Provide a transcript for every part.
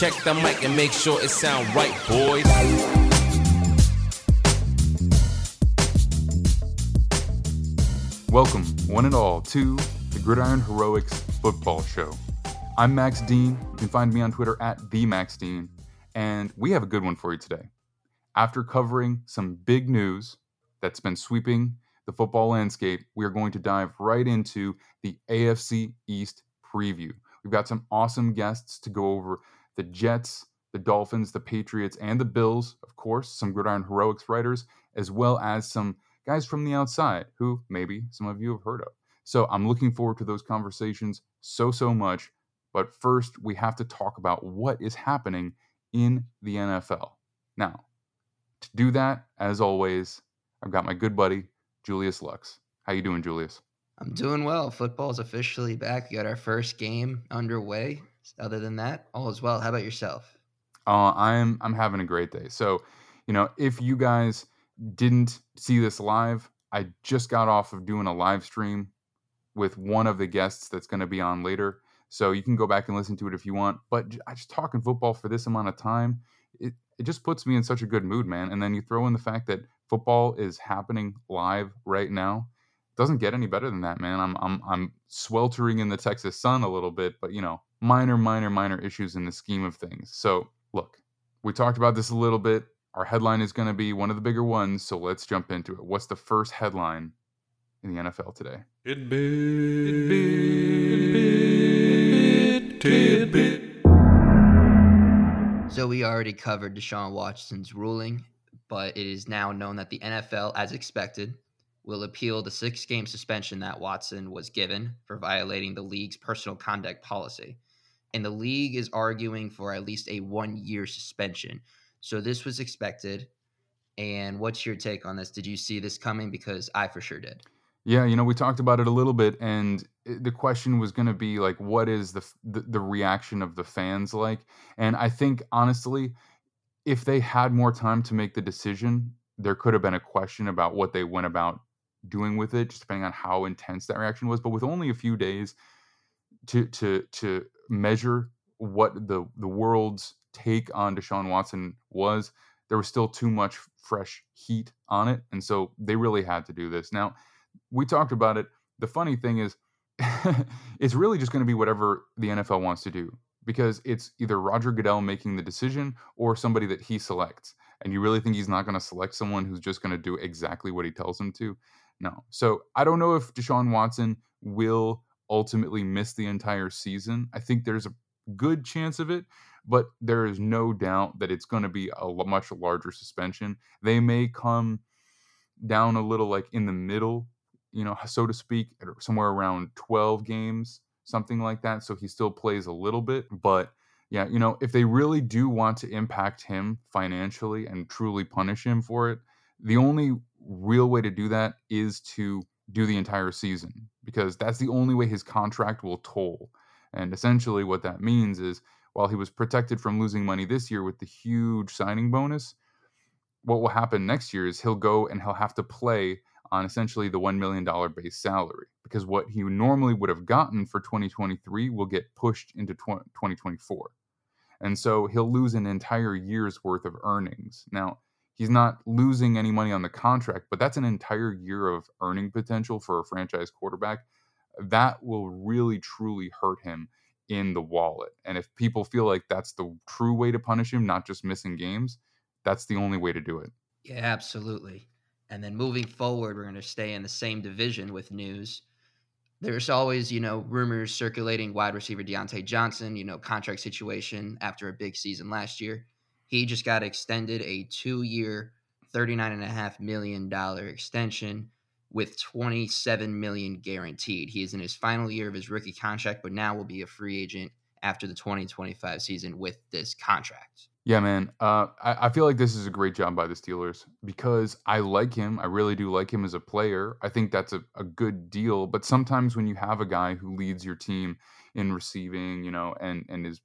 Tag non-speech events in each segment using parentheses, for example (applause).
Check the mic and make sure it sound right, boys. Welcome, one and all, to the Gridiron Heroics Football Show. I'm Max Dean. You can find me on Twitter at the Max Dean, and we have a good one for you today. After covering some big news that's been sweeping the football landscape, we are going to dive right into the AFC East preview. We've got some awesome guests to go over the Jets, the Dolphins, the Patriots, and the Bills, of course, some Gridiron Heroics writers, as well as some guys from the outside who maybe some of you have heard of. So I'm looking forward to those conversations so, so much. But first, we have to talk about what is happening in the NFL. Now, to do that, as always, I've got my good buddy, Julius Luchs. How you doing, Julius? I'm doing well. Football's officially back. We got our first game underway. Other than that, all is well. How about yourself? Uh, I'm I'm having a great day. So, you know, if you guys didn't see this live, I just got off of doing a live stream with one of the guests that's going to be on later. So you can go back and listen to it if you want. But I just talking football for this amount of time, it, it just puts me in such a good mood, man. And then you throw in the fact that football is happening live right now. Doesn't get any better than that, man. I'm I'm I'm sweltering in the Texas sun a little bit, but you know, minor, minor, minor issues in the scheme of things. So look, we talked about this a little bit. Our headline is going to be one of the bigger ones, so let's jump into it. What's the first headline in the NFL today? Tidbit, tidbit, tidbit. So we already covered Deshaun Watson's ruling, but it is now known that the NFL, as expected, will appeal the six-game suspension that Watson was given for violating the league's personal conduct policy. And the league is arguing for at least a one-year suspension, so this was expected. And what's your take on this? Did you see this coming? Because I for sure did. Yeah, you know, we talked about it a little bit, and the question was going to be like, what is the, the the reaction of the fans like? And I think honestly, if they had more time to make the decision, there could have been a question about what they went about doing with it, just depending on how intense that reaction was. But with only a few days to to to measure what the the world's take on Deshaun Watson was there was still too much fresh heat on it. And so they really had to do this. Now, we talked about it. The funny thing is, (laughs) it's really just going to be whatever the NFL wants to do because it's either Roger Goodell making the decision or somebody that he selects. And you really think he's not going to select someone who's just going to do exactly what he tells him to? No. So I don't know if Deshaun Watson will ultimately miss the entire season. I think there's a good chance of it but there is no doubt that it's going to be a much larger suspension. They may come down a little like in the middle, you know, so to speak, somewhere around 12 games, something like that. So he still plays a little bit, but yeah, you know, if they really do want to impact him financially and truly punish him for it, the only real way to do that is to do the entire season because that's the only way his contract will toll. And essentially, what that means is while he was protected from losing money this year with the huge signing bonus, what will happen next year is he'll go and he'll have to play on essentially the $1 million base salary because what he normally would have gotten for 2023 will get pushed into 2024. And so he'll lose an entire year's worth of earnings. Now, he's not losing any money on the contract, but that's an entire year of earning potential for a franchise quarterback. That will really, truly hurt him in the wallet. And if people feel like that's the true way to punish him, not just missing games, that's the only way to do it. Yeah, absolutely. And then moving forward, we're going to stay in the same division with news. There's always, you know, rumors circulating wide receiver Diontae Johnson, you know, contract situation after a big season last year. He just got extended a two year, $39.5 million extension with 27 million guaranteed. He is in his final year of his rookie contract, but now will be a free agent after the 2025 season with this contract. Yeah, man. Uh, I, I, feel like this is a great job by the Steelers because I like him. I really do like him as a player. I think that's a, a good deal. But sometimes when you have a guy who leads your team in receiving, you know, and and is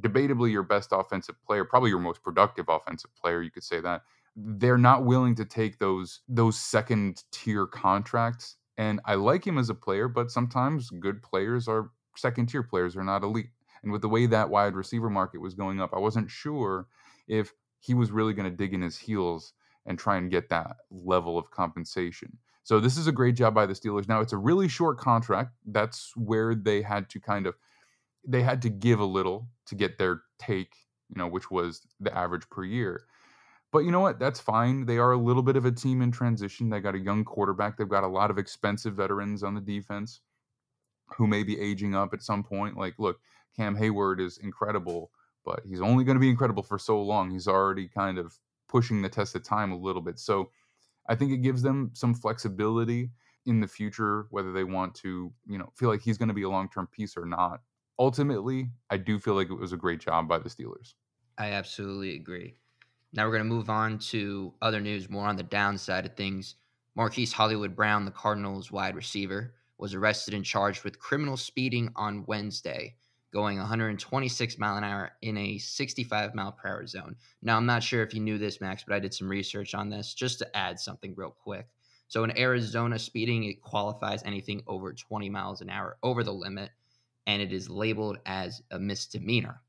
debatably your best offensive player, probably your most productive offensive player, you could say that they're not willing to take those those second tier contracts. And I like him as a player, but sometimes good players are second tier players are not elite. And with the way that wide receiver market was going up, I wasn't sure if he was really going to dig in his heels and try and get that level of compensation. So this is a great job by the Steelers. Now it's a really short contract. That's where they had to kind of they had to give a little to get their take, you know, which was the average per year. But you know what? That's fine. They are a little bit of a team in transition. They got a young quarterback. They've got a lot of expensive veterans on the defense who may be aging up at some point. Like, look, Cam Heyward is incredible, but he's only going to be incredible for so long. He's already kind of pushing the test of time a little bit. So I think it gives them some flexibility in the future, whether they want to, you know, feel like he's going to be a long term piece or not. Ultimately, I do feel like it was a great job by the Steelers. I absolutely agree. Now we're going to move on to other news more on the downside of things. Marquise Hollywood Brown, the Cardinals wide receiver, was arrested and charged with criminal speeding on Wednesday, going 126 mile an hour in a 65 mile per hour zone. Now, I'm not sure if you knew this, Max, but I did some research on this just to add something real quick. So in Arizona, speeding it qualifies anything over 20 miles an hour over the limit, and it is labeled as a misdemeanor.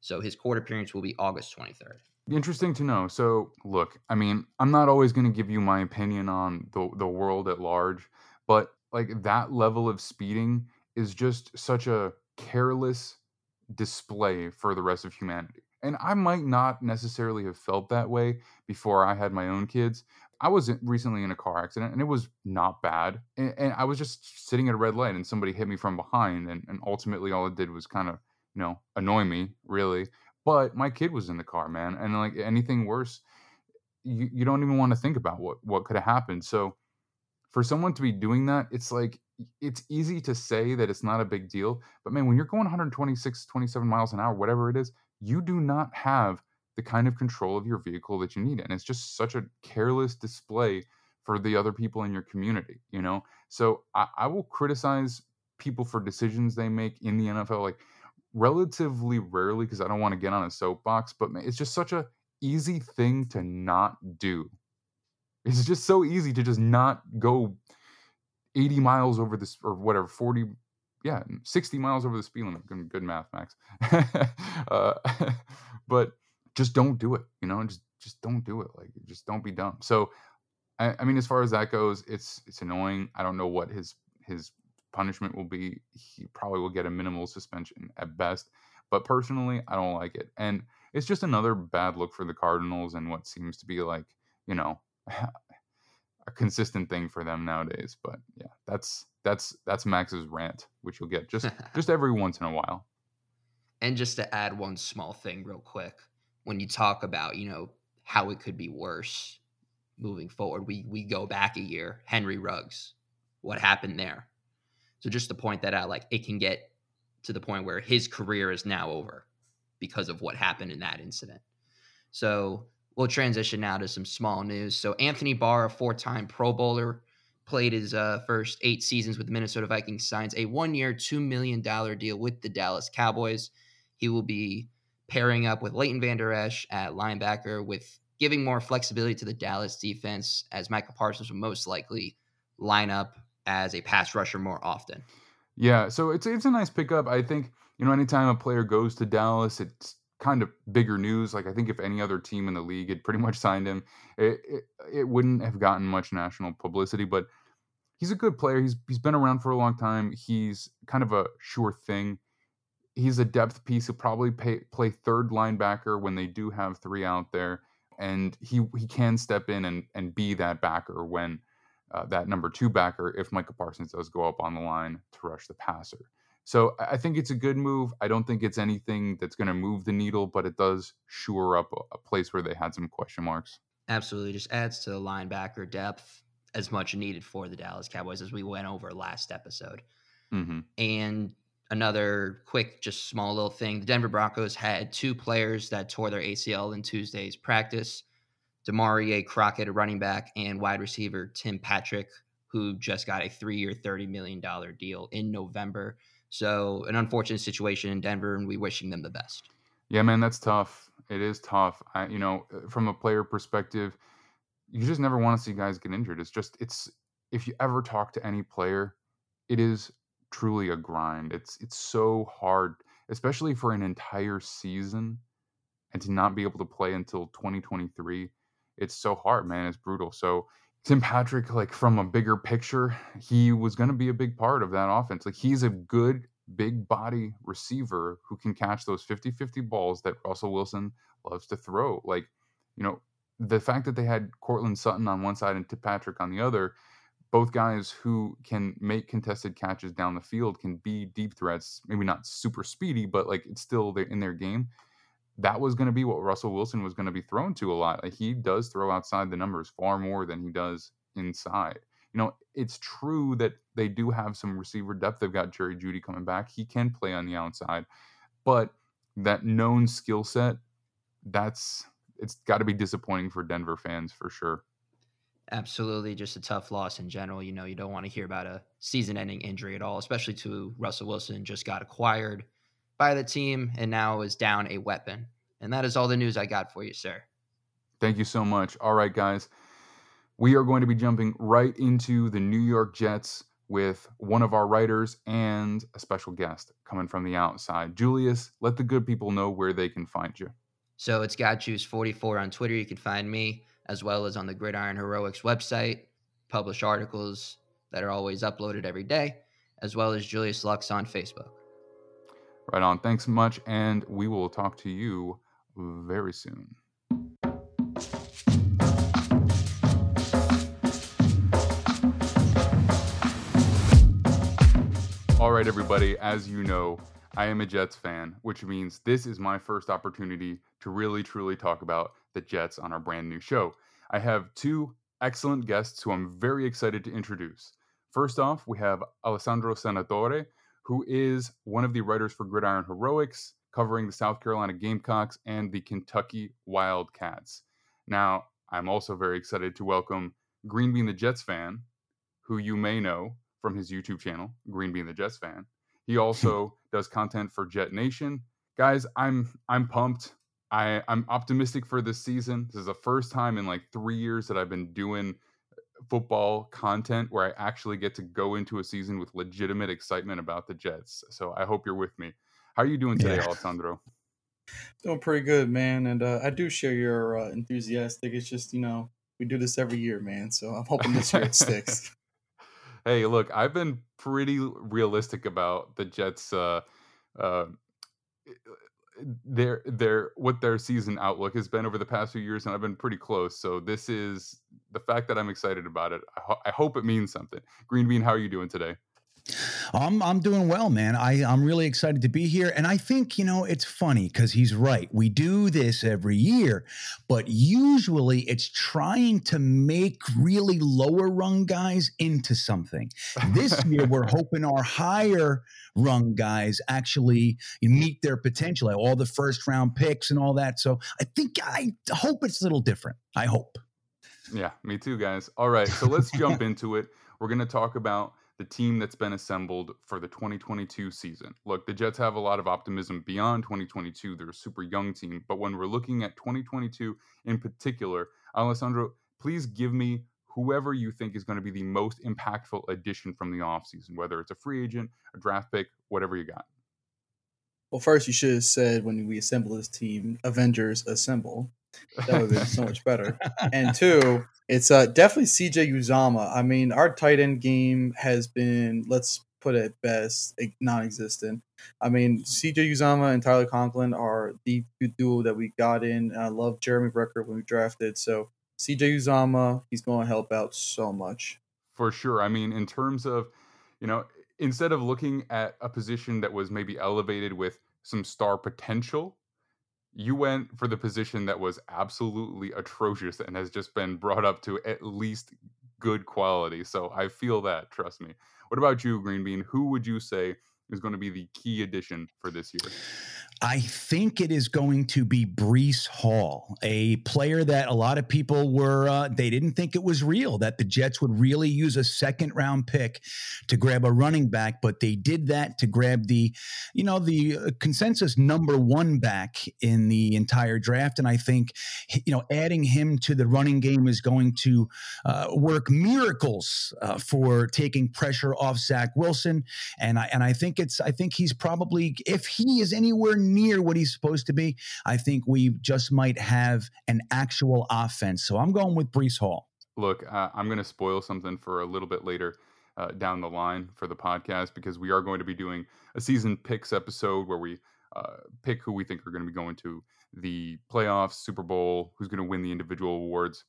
So his court appearance will be August 23rd. Interesting to know. So, look, I mean, I'm not always going to give you my opinion on the the world at large, but like that level of speeding is just such a careless display for the rest of humanity. And I might not necessarily have felt that way before I had my own kids. I was recently in a car accident and it was not bad. And, and I was just sitting at a red light and somebody hit me from behind. And, and ultimately, all it did was kind of, you know, annoy me, really. But my kid was in the car, man, and like anything worse, you, you don't even want to think about what what could have happened. So for someone to be doing that, it's like it's easy to say that it's not a big deal, but man, when you're going 126, 27 miles an hour, whatever it is, you do not have the kind of control of your vehicle that you need. And it's just such a careless display for the other people in your community, you know? So I, I will criticize people for decisions they make in the NFL. Like relatively rarely because I don't want to get on a soapbox, but it's just such a easy thing to not do. It's just so easy to just not go 80 miles over this or whatever 40 yeah 60 miles over the speed limit good, good math max (laughs) uh, (laughs) but just don't do it you know just just don't do it like just don't be dumb so I, I mean as far as that goes it's it's annoying i don't know what his his punishment will be he probably will get a minimal suspension at best. But personally, I don't like it. And it's just another bad look for the Cardinals and what seems to be like, you know, (laughs) a consistent thing for them nowadays. But yeah, that's that's that's Max's rant, which you'll get just (laughs) just every once in a while. And just to add one small thing real quick, when you talk about, you know, how it could be worse moving forward, we we go back a year, Henry Ruggs. What happened there? So just to point that out, like it can get to the point where his career is now over because of what happened in that incident. So we'll transition now to some small news. So Anthony Barr, a four-time Pro Bowler, played his uh, first eight seasons with the Minnesota Vikings, signs a one-year, two million dollar deal with the Dallas Cowboys. He will be pairing up with Leighton Vander Esch at linebacker, with giving more flexibility to the Dallas defense, as Micah Parsons will most likely line up as a pass rusher more often. Yeah, so it's it's a nice pickup. I think you know anytime a player goes to Dallas, it's kind of bigger news. Like I think if any other team in the league had pretty much signed him, it, it, it wouldn't have gotten much national publicity. But he's a good player. He's he's been around for a long time. He's kind of a sure thing. He's a depth piece. He'll probably pay, play third linebacker when they do have three out there, and he he can step in and and be that backer when uh, that number two backer if Micah Parsons does go up on the line to rush the passer. So I think it's a good move. I don't think it's anything that's going to move the needle, but it does shore up a, a, place where they had some question marks. Absolutely. Just adds to the linebacker depth as much needed for the Dallas Cowboys as we went over last episode. Mm-hmm. And another quick, just small little thing the Denver Broncos had two players that tore their ACL in Tuesday's practice. Damarea Crockett, a running back, and wide receiver Tim Patrick, who just got a three year, $30 million deal in November. So, an unfortunate situation in Denver, and we wishing them the best. Yeah, man, that's tough. It is tough. I, you know, uh, from a player perspective, you just never want to see guys get injured. It's just, it's, if you ever talk to any player, it is truly a grind. It's, it's so hard especially for an entire season and to not be able to play until 2023, it's so hard, man. It's brutal. So Tim Patrick, like from a bigger picture, he was going to be a big part of that offense. Like he's a good big body receiver who can catch those 50-50 balls that Russell Wilson loves to throw. Like, you know, the fact that they had Courtland Sutton on one side and Tim Patrick on the other, both guys who can make contested catches down the field can be deep threats. Maybe not super speedy, but like it's still in their game that was going to be what Russell Wilson was going to be thrown to a lot. Like he does throw outside the numbers far more than he does inside. You know, it's true that they do have some receiver depth. They've got Jerry Jeudy coming back. He can play on the outside, but that known skill set, that's it's got to be disappointing for Denver fans for sure. Absolutely, just a tough loss in general. You know, you don't want to hear about a season-ending injury at all, especially to Russell Wilson. Just got acquired by the team and now is down a weapon. And that is all the news I got for you, sir. Thank you so much. All right, guys. We are going to be jumping right into the New York Jets with one of our writers and a special guest coming from the outside. Julius, let the good people know where they can find you. So it's Got Juice 44 on Twitter. You can find me as well as on the Gridiron Heroics website, publish articles that are always uploaded every day, as well as Julius Luchs on Facebook. Right on. Thanks much. And we will talk to you very soon. All right, everybody. As you know, I am a Jets fan, which means this is my first opportunity to really, truly talk about the Jets on our brand new show. I have two excellent guests who I'm very excited to introduce. First off, we have Alessandro Senatore, who is one of the writers for Gridiron Heroics, covering the South Carolina Gamecocks and the Kentucky Wildcats. Now, I'm also very excited to welcome Green Bean the Jets fan, who you may know from his YouTube channel, Green Bean the Jets fan. He (laughs) also does content for Jet Nation. Guys, I'm I'm pumped. I, I'm optimistic for this season. This is the first time in like three years that I've been doing football content where I actually get to go into a season with legitimate excitement about the Jets. So I hope you're with me. How are you doing today, yeah. Alessandro? Doing pretty good, man. And uh, I do share your uh, enthusiastic. It's just, you know, we do this every year, man. So I'm hoping this year it (laughs) sticks. hey, look, I've been pretty realistic about the Jets' uh, uh, their their what their season outlook has been over the past few years, and I've been pretty close. So this is the fact that I'm excited about it. I, ho- I hope it means something. Green Bean, how are you doing today? I'm I'm doing well, man. I I'm really excited to be here, and I think you know it's funny because he's right. We do this every year, but usually it's trying to make really lower rung guys into something. This (laughs) year we're hoping our higher rung guys actually meet their potential, like all the first round picks and all that. So I think I hope it's a little different. I hope. Yeah, me too, guys. All right, so let's jump (laughs) into it. We're going to talk about the team that's been assembled for the 2022 season. Look, the Jets have a lot of optimism beyond 2022. They're a super young team. But when we're looking at 2022 in particular, Alessandro, please give me whoever you think is going to be the most impactful addition from the offseason, whether it's a free agent, a draft pick, whatever you got. Well, first, you should have said when we assemble this team, Avengers Assemble. That would have been so much better. And (laughs) two, it's uh, definitely CJ Uzomah. I mean, our tight end game has been, let's put it best, non-existent. I mean, CJ Uzomah and Tyler Conklin are the duo that we got in. I love Jeremy Ruckert when we drafted. So CJ Uzomah, he's going to help out so much. For sure. I mean, in terms of, you know, instead of looking at a position that was maybe elevated with some star potential, you went for the position that was absolutely atrocious and has just been brought up to at least good quality. So I feel that, trust me. What about you, Green Bean? Who would you say is going to be the key addition for this year? I think it is going to be Breece Hall, a player that a lot of people were, uh, they didn't think it was real that the Jets would really use a second round pick to grab a running back, but they did that to grab the, you know, the uh, consensus number one back in the entire draft. And I think, you know, adding him to the running game is going to uh, work miracles uh, for taking pressure off Zach Wilson. And I, and I think it's, I think he's probably, if he is anywhere near what he's supposed to be, I think we just might have an actual offense. So I'm going with Breece Hall. Look, uh, I'm going to spoil something for a little bit later. Uh, down the line for the podcast because we are going to be doing a season picks episode where we uh, pick who we think are going to be going to the playoffs, Super Bowl, who's going to win the individual awards.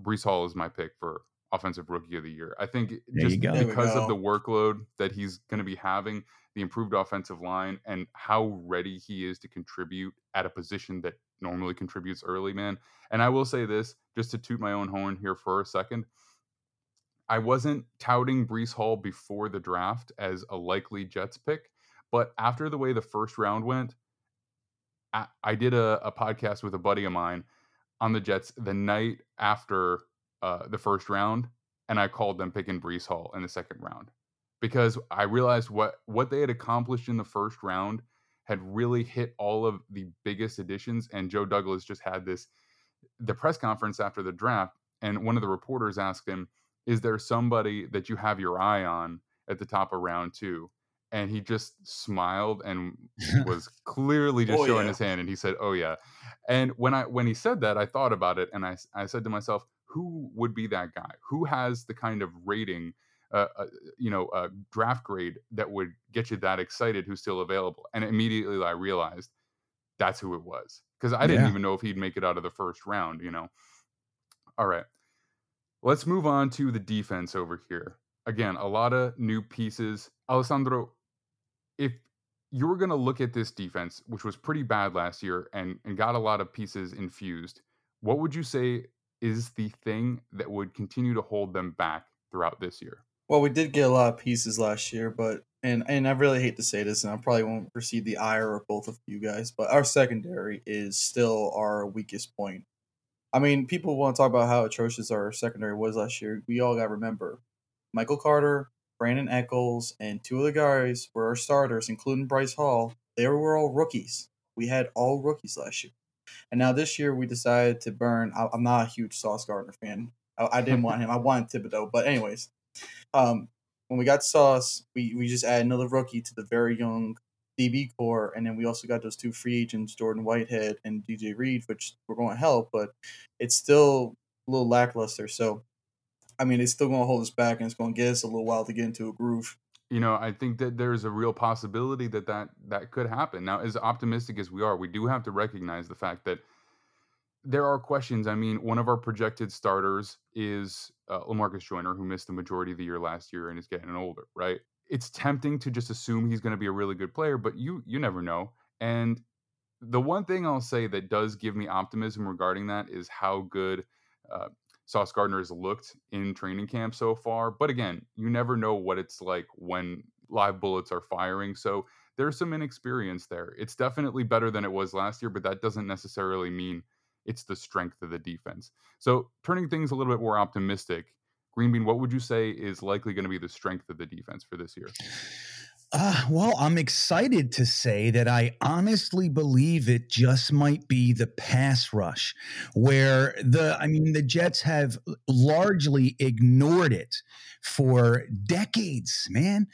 Breece Hall is my pick for offensive rookie of the year. I think There just because of the workload that he's going to be having, the improved offensive line, and how ready he is to contribute at a position that normally contributes early, man. And I will say this, just to toot my own horn here for a second. I wasn't touting Breece Hall before the draft as a likely Jets pick, but after the way the first round went, I, I did a, a podcast with a buddy of mine on the Jets the night after uh, the first round, and I called them picking Breece Hall in the second round because I realized what what they had accomplished in the first round had really hit all of the biggest additions, and Joe Douglas just had this the press conference after the draft, and one of the reporters asked him, "Is there somebody that you have your eye on at the top of round two? And he just smiled and was (laughs) clearly just Oh, showing yeah. his hand, and he said, "Oh yeah." And when I when he said that, I thought about it, and I I said to myself, "Who would be that guy? Who has the kind of rating, uh, uh, you know, uh, draft grade that would get you that excited? Who's still available?" And immediately I realized that's who it was because I didn't Yeah. even know if he'd make it out of the first round. You know. All right, let's move on to the defense over here. Again, a lot of new pieces. Alessandro, if you were going to look at this defense, which was pretty bad last year and, and got a lot of pieces infused, what would you say is the thing that would continue to hold them back throughout this year? Well, we did get a lot of pieces last year, but and and I really hate to say this, and I probably won't receive the ire of both of you guys, but our secondary is still our weakest point. I mean, people want to talk about how atrocious our secondary was last year. We all got to remember, Michael Carter, Brandin Echols, and two of the guys were our starters, including Bryce Hall. They were all rookies. We had all rookies last year, and now this year we decided to burn. I, I'm not a huge Sauce Gardner fan. I, I didn't want him. I wanted Thibodeaux, but anyways, um, when we got Sauce, we, we just add another rookie to the very young DB corps, and then we also got those two free agents, Jordan Whitehead and DJ Reed, which were going to help, but it's still a little lackluster. So, I mean, it's still going to hold us back, and it's going to get us a little while to get into a groove. You know, I think that there's a real possibility that that, that could happen. Now, as optimistic as we are, we do have to recognize the fact that there are questions. I mean, one of our projected starters is uh, Lamarcus Joyner, who missed the majority of the year last year and is getting older, right? It's tempting to just assume he's going to be a really good player, but you you never know. And the one thing I'll say that does give me optimism regarding that is how good uh, Sauce Gardner has looked in training camp so far. But again, you never know what it's like when live bullets are firing. So there's some inexperience there. It's definitely better than it was last year, but that doesn't necessarily mean it's the strength of the defense. So turning things a little bit more optimistic, Green Bean, what would you say is likely going to be the strength of the defense for this year? Uh, well, I'm excited to say that I honestly believe it just might be the pass rush, where the, I mean, the Jets have largely ignored it for decades, man,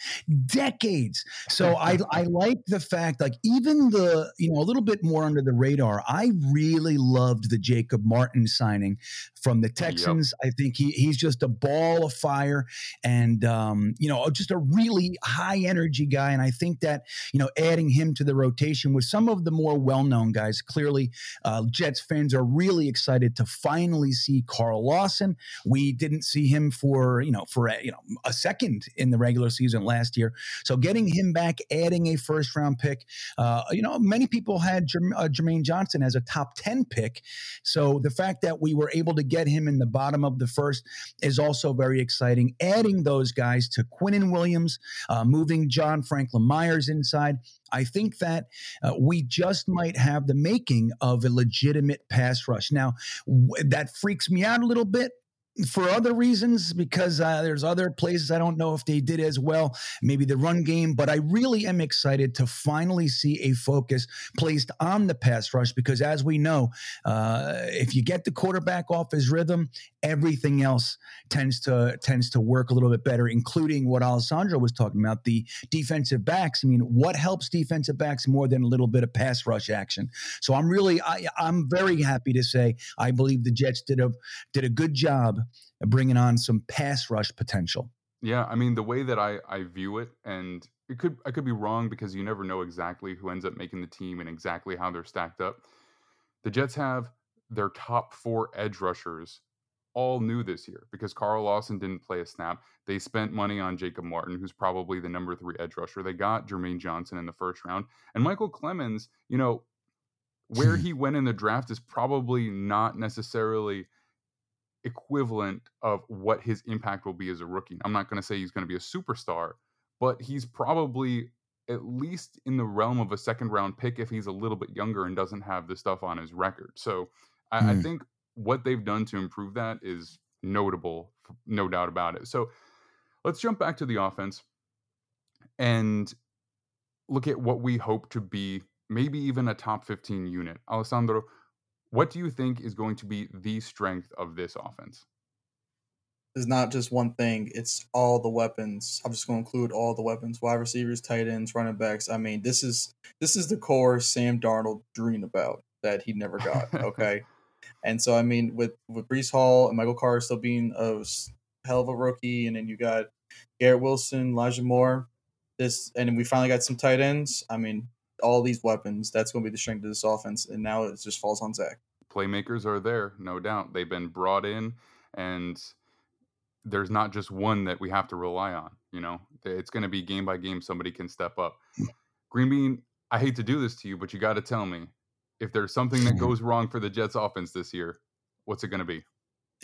decades. So (laughs) I, I like the fact, like, even the, you know, a little bit more under the radar, I really loved the Jacob Martin signing from the Texans. I think he, he's just a ball of fire and, um, you know, just a really high energy guy. And I think that, you know, adding him to the rotation with some of the more well known guys, clearly, uh, Jets fans are really excited to finally see Carl Lawson. We didn't see him for, you know, for, a, you know, a second in the regular season last year. So getting him back, adding a first round pick, uh, you know, many people had Jerm- uh, Jermaine Johnson as a top 10 pick. So the fact that we were able to get him in the bottom of the first is also very exciting. Adding those guys to Quinnen Williams, uh, moving Josh John Franklin Myers inside. I think that uh, we just might have the making of a legitimate pass rush. Now, w- that freaks me out a little bit for other reasons because uh, there's other places I don't know if they did as well, maybe the run game, but I really am excited to finally see a focus placed on the pass rush because as we know, uh, if you get the quarterback off his rhythm, everything else tends to tends to work a little bit better, including what Alessandro was talking about, the defensive backs. I mean, what helps defensive backs more than a little bit of pass rush action? So I'm really I, I'm very happy to say I believe the Jets did a did a good job Uh, bringing on some pass rush potential. Yeah, I mean the way that I I view it, and it could I could be wrong because you never know exactly who ends up making the team and exactly how they're stacked up. The Jets have their top four edge rushers all new this year because Carl Lawson didn't play a snap. They spent money on Jacob Martin, who's probably the number three edge rusher. They got Jermaine Johnson in the first round, and Micheal Clemons. You know where (clears throat) he went in the draft is probably not necessarily equivalent of what his impact will be as a rookie. I'm not going to say he's going to be a superstar, but he's probably at least in the realm of a second round pick if he's a little bit younger and doesn't have the stuff on his record. So I, I Hmm. think what they've done to improve that is notable, no doubt about it. So let's jump back to the offense and look at what we hope to be maybe even a top 15 unit. Alessandro, what do you think is going to be the strength of this offense? It's not just one thing; it's all the weapons. I'm just going to include all the weapons: wide receivers, tight ends, running backs. I mean, this is this is the core Sam Darnold dreamed about that he never got. (laughs) Okay, and so I mean, with with Brees Hall and Michael Carr still being a hell of a rookie, and then you got Garrett Wilson, Elijah Moore, this, and we finally got some tight ends. I mean, all these weapons. That's going to be the strength of this offense, and now it just falls on Zach. Playmakers are there, no doubt. They've been brought in, and there's not just one that we have to rely on. You know, it's going to be game by game. Somebody can step up. Green Bean, I hate to do this to you, but you got to tell me if there's something that (laughs) goes wrong for the Jets offense this year, what's it going to be?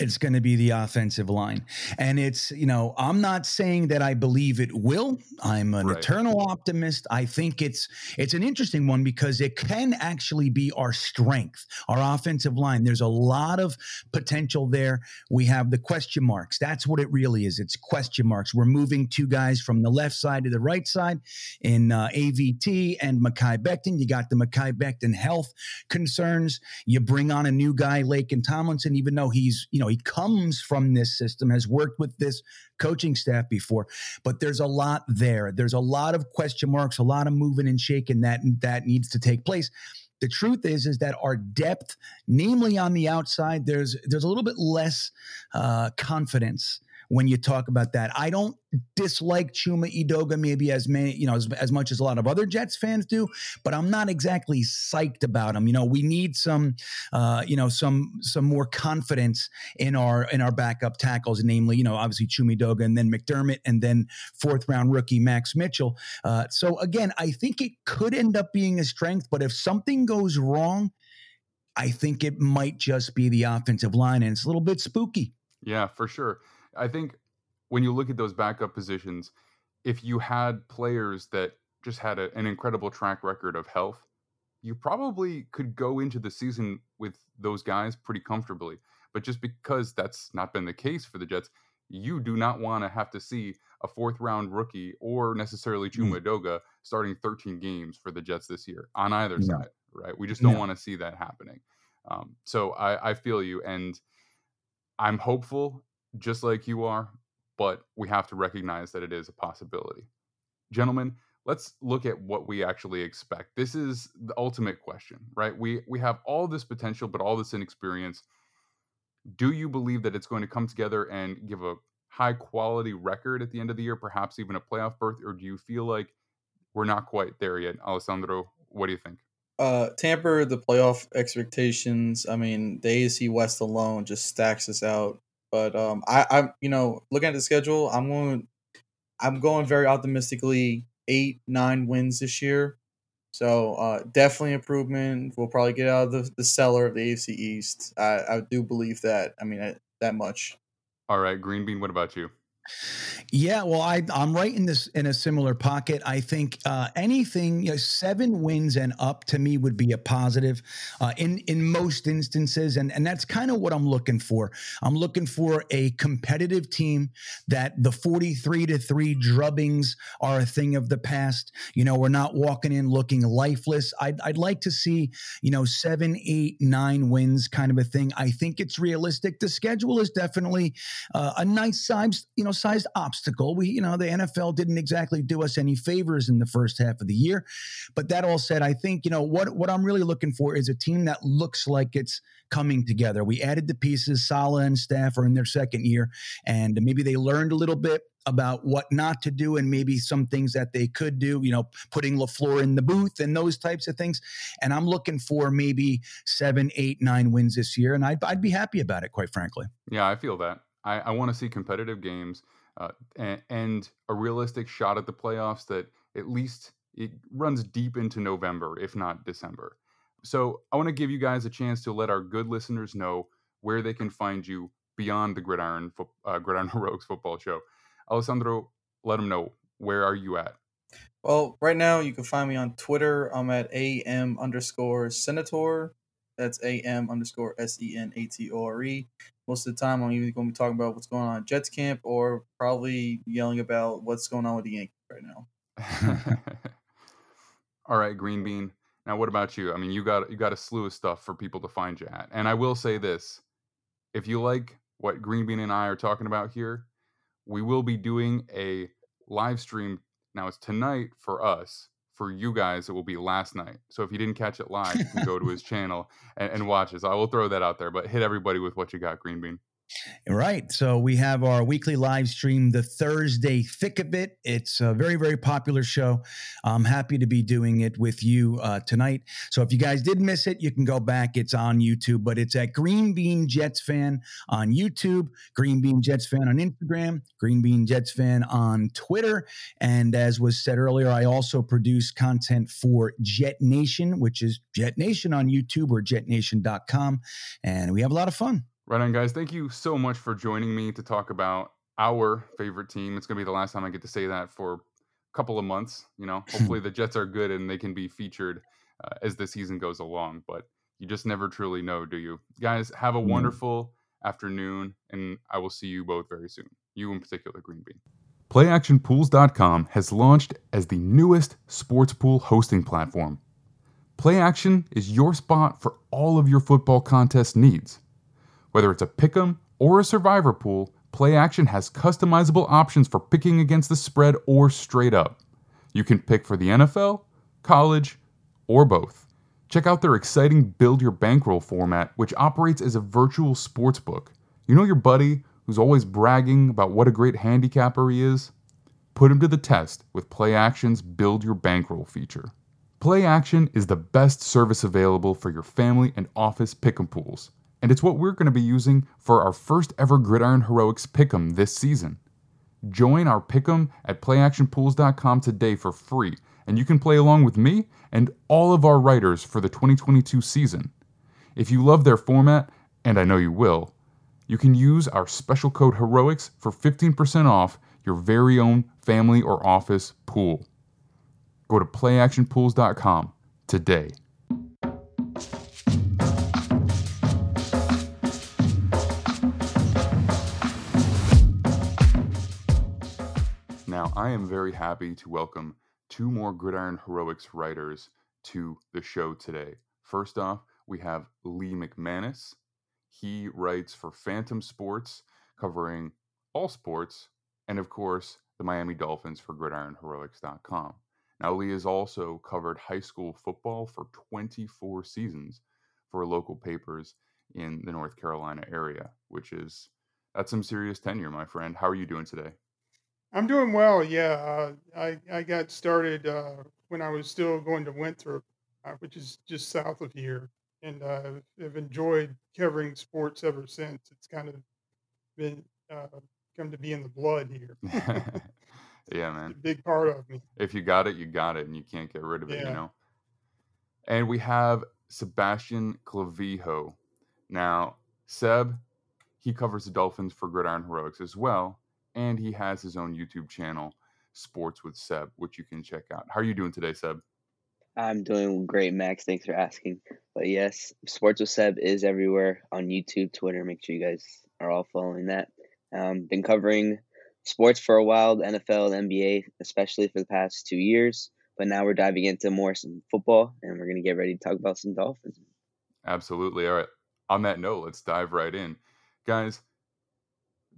It's going to be the offensive line. And it's, you know, I'm not saying that I believe it will. I'm an Right. eternal optimist. I think it's it's an interesting one because it can actually be our strength, our offensive line. There's a lot of potential there. We have the question marks. That's what it really is. It's question marks. We're moving two guys from the left side to the right side in uh, AVT and Mekhi Becton. You got the Mekhi Becton health concerns. You bring on a new guy, Laken Tomlinson, even though he's, you know, he comes from this system, has worked with this coaching staff before, but there's a lot there. There's a lot of question marks, a lot of moving and shaking that that needs to take place. The truth is, is that our depth, namely on the outside, there's there's a little bit less uh, confidence when you talk about that. I don't dislike Chuma Edoga maybe as many, you know, as, as much as a lot of other Jets fans do, but I'm not exactly psyched about him. You know, we need some, uh, you know, some some more confidence in our in our backup tackles, namely, you know, obviously Chuma Edoga and then McDermott and then fourth round rookie Max Mitchell. Uh, so again, I think it could end up being a strength, but if something goes wrong, I think it might just be the offensive line, and it's a little bit spooky. Yeah, for sure. I think when you look at those backup positions, if you had players that just had a, an incredible track record of health, you probably could go into the season with those guys pretty comfortably. But just because that's not been the case for the Jets, you do not want to have to see a fourth round rookie or necessarily Mm. Chuma Doga starting 13 games for the Jets this year on either No. side, right? We just don't No. want to see that happening. Um, so I, I feel you. And I'm hopeful, just like you are, but we have to recognize that it is a possibility. Gentlemen, let's look at what we actually expect. This is the ultimate question, right? We we have all this potential, but all this inexperience. Do you believe that it's going to come together and give a high quality record at the end of the year, perhaps even a playoff berth, or do you feel like we're not quite there yet? Alessandro, what do you think? Uh, tamper the playoff expectations. I mean, the AFC West alone just stacks us out. But um, I, I'm you know looking at the schedule, I'm going, I'm going very optimistically eight nine wins this year. So uh, definitely improvement. We'll probably get out of the, the cellar of the AFC East. I, I do believe that. I mean I, that much. All right, Green Bean, what about you? Yeah, well, I, I'm right in this in a similar pocket. I think uh, anything you know, seven wins and up to me would be a positive uh, in in most instances, and and that's kind of what I'm looking for. I'm looking for a competitive team that the 43 to three drubbings are a thing of the past. You know, we're not walking in looking lifeless. I'd I'd like to see you know seven, eight, nine wins kind of a thing. I think it's realistic. The schedule is definitely uh, a nice size you know sized obstacle. We, you know, the NFL didn't exactly do us any favors in the first half of the year. But that all said, I think, you know, what what I'm really looking for is a team that looks like it's coming together. We added the pieces, Saleh and staff are in their second year, and maybe they learned a little bit about what not to do and maybe some things that they could do, you know, putting LaFleur in the booth and those types of things. And I'm looking for maybe seven, eight, nine wins this year. And I'd, I'd be happy about it, quite frankly. Yeah, I feel that. I, I want to see competitive games uh, and, and a realistic shot at the playoffs that at least it runs deep into November, if not December. So I want to give you guys a chance to let our good listeners know where they can find you beyond the Gridiron uh, Gridiron (laughs) Heroics Football Show. Alessandro, let them know where are you at. Well, right now you can find me on Twitter. I'm at am underscore senator. That's am underscore s e n a t o r e most of the time I'm either going to be talking about what's going on at Jets camp or probably yelling about what's going on with the Yankees right now. (laughs) All right, Green Bean. Now, what about you? I mean, you got you got a slew of stuff for people to find you at. And I will say this: if you like what Green Bean and I are talking about here, we will be doing a live stream. Now it's tonight for us, for you guys, it will be last night. So if you didn't catch it live, you can go to his (laughs) channel and, and watch it. So I will throw that out there, but hit everybody with what you got, Green Bean. Right. So we have our weekly live stream, the Thursday Thick of It. It's a very, very popular show. I'm happy to be doing it with you uh, tonight. So if you guys did miss it, you can go back. It's on YouTube, but it's at Green Bean Jets Fan on YouTube, Green Bean Jets Fan on Instagram, Green Bean Jets Fan on Twitter. And as was said earlier, I also produce content for Jet Nation, which is Jet Nation on YouTube or jetnation.com. And we have a lot of fun. Right on, guys. Thank you so much for joining me to talk about our favorite team. It's going to be the last time I get to say that for a couple of months. You know, (laughs) hopefully the Jets are good and they can be featured uh, as the season goes along. But you just never truly know, do you? Guys, have a wonderful afternoon, and I will see you both very soon. You in particular, Green Bean. PlayActionPools.com has launched as the newest sports pool hosting platform. PlayAction is your spot for all of your football contest needs. Whether it's a pick'em or a survivor pool, Play Action has customizable options for picking against the spread or straight up. You can pick for the NFL, college, or both. Check out their exciting Build Your Bankroll format, which operates as a virtual sports book. You know your buddy who's always bragging about what a great handicapper he is? Put him to the test with Play Action's Build Your Bankroll feature. Play Action is the best service available for your family and office pick'em pools and it's what we're going to be using for our first ever Gridiron Heroics Pick'em this season. Join our Pick'em at playactionpools.com today for free, and you can play along with me and all of our writers for the 2022 season. If you love their format, and I know you will, you can use our special code HEROICS for 15% off your very own family or office pool. Go to playactionpools.com today. I am very happy to welcome two more Gridiron Heroics writers to the show today. First off, we have Lee McManus. He writes for Phantom Sports, covering all sports, and of course, the Miami Dolphins for gridironheroics.com. Now, Lee has also covered high school football for 24 seasons for local papers in the North Carolina area, which is that's some serious tenure, my friend. How are you doing today? I'm doing well. Yeah, uh, I I got started uh, when I was still going to Winthrop, uh, which is just south of here, and uh, have enjoyed covering sports ever since. It's kind of been uh, come to be in the blood here. (laughs) yeah, man. a big part of me. If you got it, you got it, and you can't get rid of it. You know. And we have Sebastian Clavijo. Now, Seb, he covers the Dolphins for Gridiron Heroics as well, and he has his own YouTube channel, Sports with Seb, which you can check out. How are you doing today, Seb? I'm doing great, Max. Thanks for asking. But yes, Sports with Seb is everywhere on YouTube, Twitter. Make sure you guys are all following that. Um, been covering sports for a while, the NFL, the NBA, especially for the past two years. But now we're diving into more some football, and we're gonna get ready to talk about some Dolphins. Absolutely. All right. On that note, let's dive right in, guys.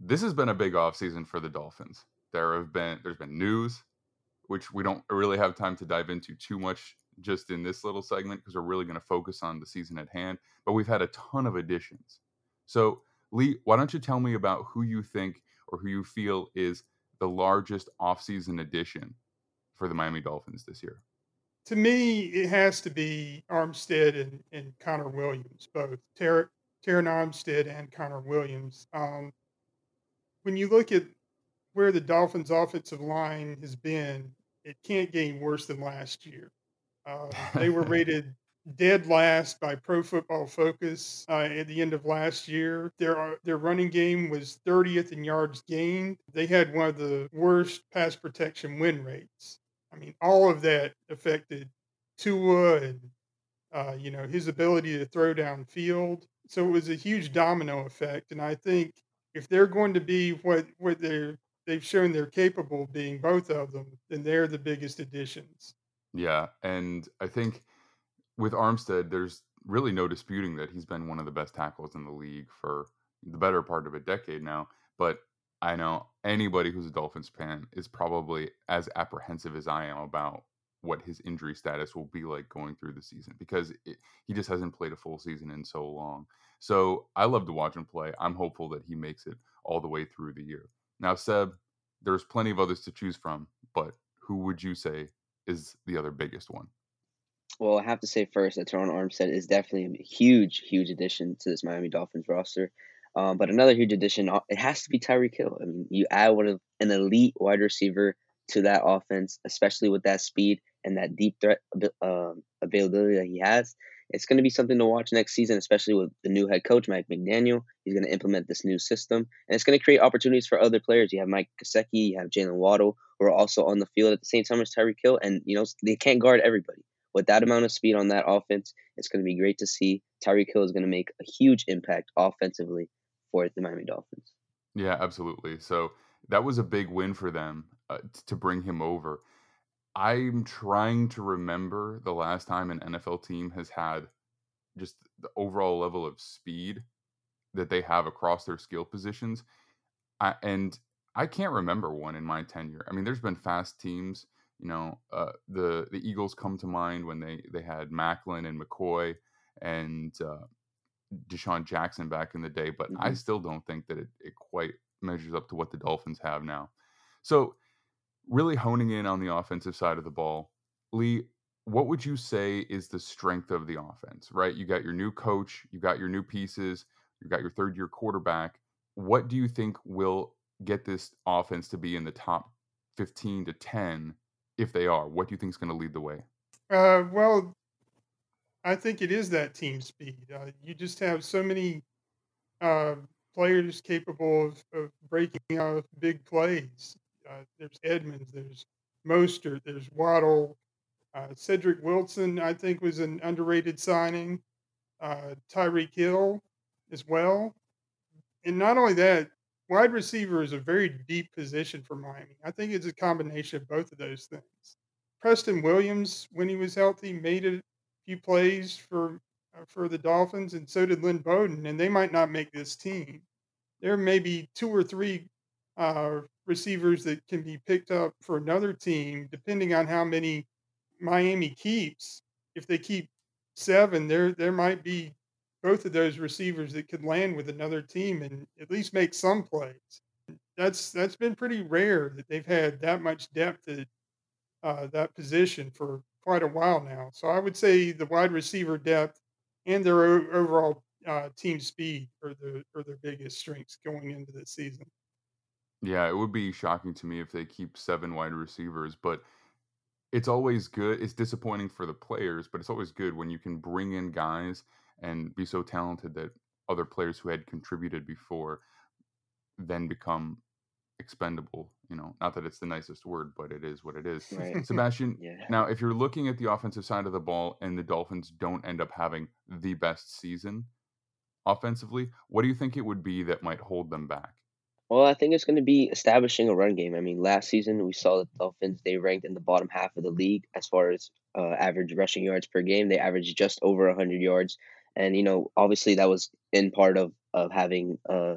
This has been a big offseason for the Dolphins. There have been there's been news, which we don't really have time to dive into too much just in this little segment because we're really going to focus on the season at hand. But we've had a ton of additions. So, Lee, why don't you tell me about who you think or who you feel is the largest offseason addition for the Miami Dolphins this year? To me, it has to be Armstead and, and Connor Williams, both Ter- Terron Armstead and Connor Williams. Um, when you look at where the Dolphins' offensive line has been, it can't get any worse than last year. Uh, they were (laughs) rated dead last by Pro Football Focus uh, at the end of last year. Their uh, their running game was 30th in yards gained. They had one of the worst pass protection win rates. I mean, all of that affected Tua and uh, you know his ability to throw downfield. So it was a huge domino effect, and I think if they're going to be what what they're they've shown they're capable of being, both of them, then they're the biggest additions. Yeah, and I think with Armstead, there's really no disputing that he's been one of the best tackles in the league for the better part of a decade now. But I know anybody who's a Dolphins fan is probably as apprehensive as I am about what his injury status will be like going through the season because it, he just hasn't played a full season in so long. So I love to watch him play. I'm hopeful that he makes it all the way through the year. Now, Seb, there's plenty of others to choose from, but who would you say is the other biggest one? Well, I have to say first that Terron Armstead is definitely a huge, huge addition to this Miami Dolphins roster. Um, but another huge addition, uh, it has to be Tyreek Hill. I mean, you add one of an elite wide receiver to that offense, especially with that speed and that deep threat um, availability that he has. It's going to be something to watch next season, especially with the new head coach, Mike McDaniel. He's going to implement this new system, and it's going to create opportunities for other players. You have Mike Gesicki, you have Jaylen Waddle, who are also on the field at the same time as Tyreek Hill, and you know they can't guard everybody. With that amount of speed on that offense, it's going to be great to see. Tyreek Hill is going to make a huge impact offensively for the Miami Dolphins. Yeah, absolutely. So that was a big win for them uh, to bring him over. I'm trying to remember the last time an NFL team has had just the overall level of speed that they have across their skill positions. I, and I can't remember one in my tenure. I mean, there's been fast teams. You know, uh, the the Eagles come to mind when they they had Maclin and McCoy and uh, DeSean Jackson back in the day, but mm-hmm. I still don't think that it, it quite measures up to what the Dolphins have now. So really honing in on the offensive side of the ball. Lee, what would you say is the strength of the offense, right? You got your new coach, you got your new pieces, you got your third year quarterback. What do you think will get this offense to be in the top 15 to 10 if they are? What do you think is going to lead the way? Uh, well, I think it is that team speed. Uh, you just have so many uh, players capable of, of breaking out big plays. Uh, there's Edmonds, there's Mostert, there's Waddle, uh, Cedric Wilson. I think was an underrated signing. Uh, Tyreek Hill as well, and not only that, wide receiver is a very deep position for Miami. I think it's a combination of both of those things. Preston Williams, when he was healthy, made a few plays for uh, for the Dolphins, and so did Lynn Bowden, and they might not make this team. There may be two or three uh, receivers that can be picked up for another team, depending on how many Miami keeps. If they keep seven, there there might be both of those receivers that could land with another team and at least make some plays. That's that's been pretty rare that they've had that much depth at uh, that position for quite a while now. So I would say the wide receiver depth and their o- overall uh, team speed are the are their biggest strengths going into the season. Yeah, it would be shocking to me if they keep seven wide receivers, but it's always good. It's disappointing for the players, but it's always good when you can bring in guys and be so talented that other players who had contributed before then become expendable. You know, not that it's the nicest word, but it is what it is. Right. (laughs) Sebastian, Yeah. now if you're looking at the offensive side of the ball and the Dolphins don't end up having the best season offensively, what do you think it would be that might hold them back? Well, I think it's going to be establishing a run game. I mean, last season we saw the Dolphins, they ranked in the bottom half of the league as far as uh, average rushing yards per game. They averaged just over 100 yards. And, you know, obviously that was in part of, of having uh,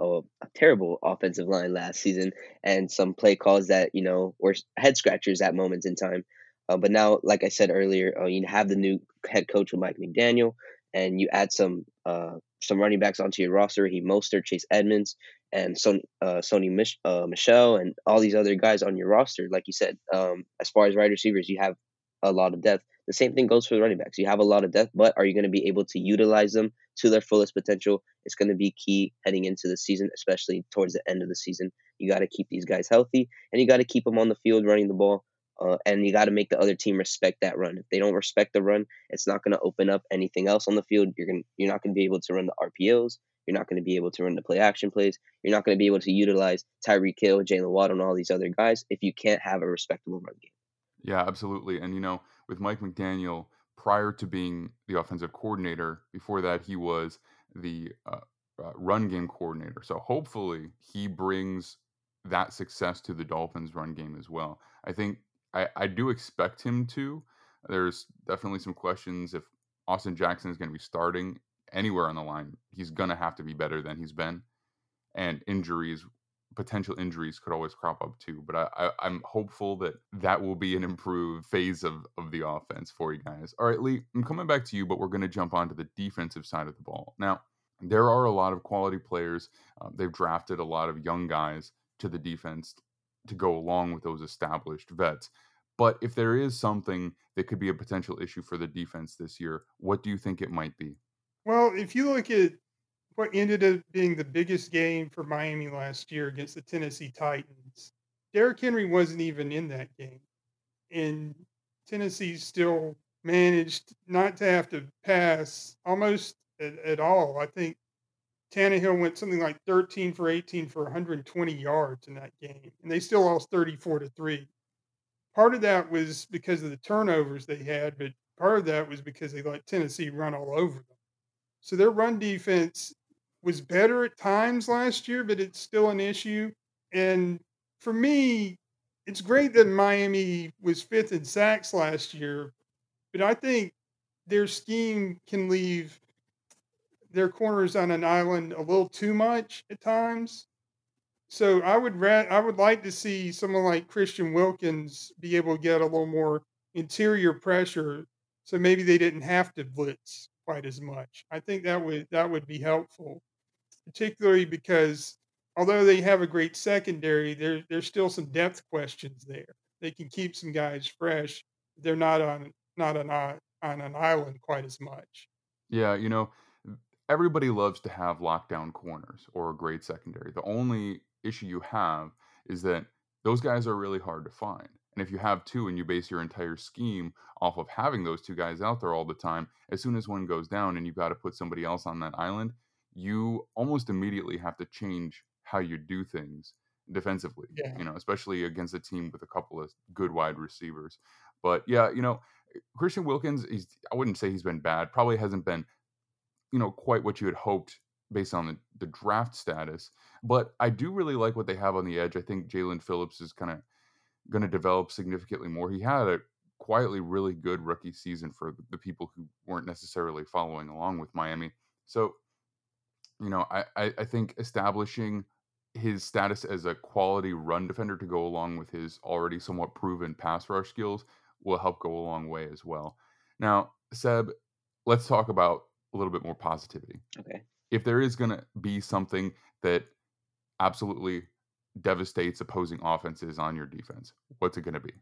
a, a terrible offensive line last season and some play calls that, you know, were head scratchers at moments in time. Uh, but now, like I said earlier, uh, you have the new head coach with Mike McDaniel, and you add some uh, some running backs onto your roster. He Mostert, Chase Edmonds, and Sony, uh, Sony Mich- uh, Michel, and all these other guys on your roster. Like you said, um, as far as wide receivers, you have a lot of depth. The same thing goes for the running backs. You have a lot of depth, but are you going to be able to utilize them to their fullest potential? It's going to be key heading into the season, especially towards the end of the season. You got to keep these guys healthy, and you got to keep them on the field running the ball. Uh, and you got to make the other team respect that run. If they don't respect the run, it's not going to open up anything else on the field. You're going you're not going to be able to run the RPOs. You're not going to be able to run the play action plays. You're not going to be able to utilize Tyreek Hill, Jaylen Waddle, and all these other guys if you can't have a respectable run game. Yeah, absolutely. And you know, with Mike McDaniel, prior to being the offensive coordinator, before that he was the uh, uh, run game coordinator. So hopefully he brings that success to the Dolphins' run game as well. I think I, I do expect him to. There's definitely some questions if Austin Jackson is going to be starting anywhere on the line. He's going to have to be better than he's been, and injuries, potential injuries, could always crop up too. But I, I I'm hopeful that that will be an improved phase of of the offense for you guys. All right, Lee, I'm coming back to you, but we're going to jump onto the defensive side of the ball now. There are a lot of quality players. Uh, they've drafted a lot of young guys to the defense to go along with those established vets. But if there is something that could be a potential issue for the defense this year, what do you think it might be? Well, if you look at what ended up being the biggest game for Miami last year against the Tennessee Titans, Derrick Henry wasn't even in that game. And Tennessee still managed not to have to pass almost at, at all. I think Tannehill went something like 13 for 18 for 120 yards in that game, and they still lost 34 to 3. Part of that was because of the turnovers they had, but part of that was because they let Tennessee run all over them. So their run defense was better at times last year, but it's still an issue. And for me, it's great that Miami was fifth in sacks last year, but I think their scheme can leave their corners on an island a little too much at times. So I would ra- I would like to see someone like Christian Wilkins be able to get a little more interior pressure, so maybe they didn't have to blitz quite as much. I think that would that would be helpful, particularly because although they have a great secondary, there there's still some depth questions there. They can keep some guys fresh. They're not on not on uh, on an island quite as much. Yeah, you know, everybody loves to have lockdown corners or a great secondary. The only issue you have is that those guys are really hard to find. And if you have two and you base your entire scheme off of having those two guys out there all the time, as soon as one goes down and you've got to put somebody else on that island, you almost immediately have to change how you do things defensively, Yeah. you know, especially against a team with a couple of good wide receivers. But yeah, you know, Christian Wilkins, he's I wouldn't say he's been bad. Probably hasn't been, you know, quite what you had hoped based on the, the draft status. But I do really like what they have on the edge. I think Jaelan Phillips is kind of going to develop significantly more. He had a quietly really good rookie season for the, people who weren't necessarily following along with Miami. So, you know, I, I, I think establishing his status as a quality run defender to go along with his already somewhat proven pass rush skills will help go a long way as well. Now, Seb, let's talk about a little bit more positivity. Okay. If there is going to be something that absolutely devastates opposing offenses on your defense, what's it going to be?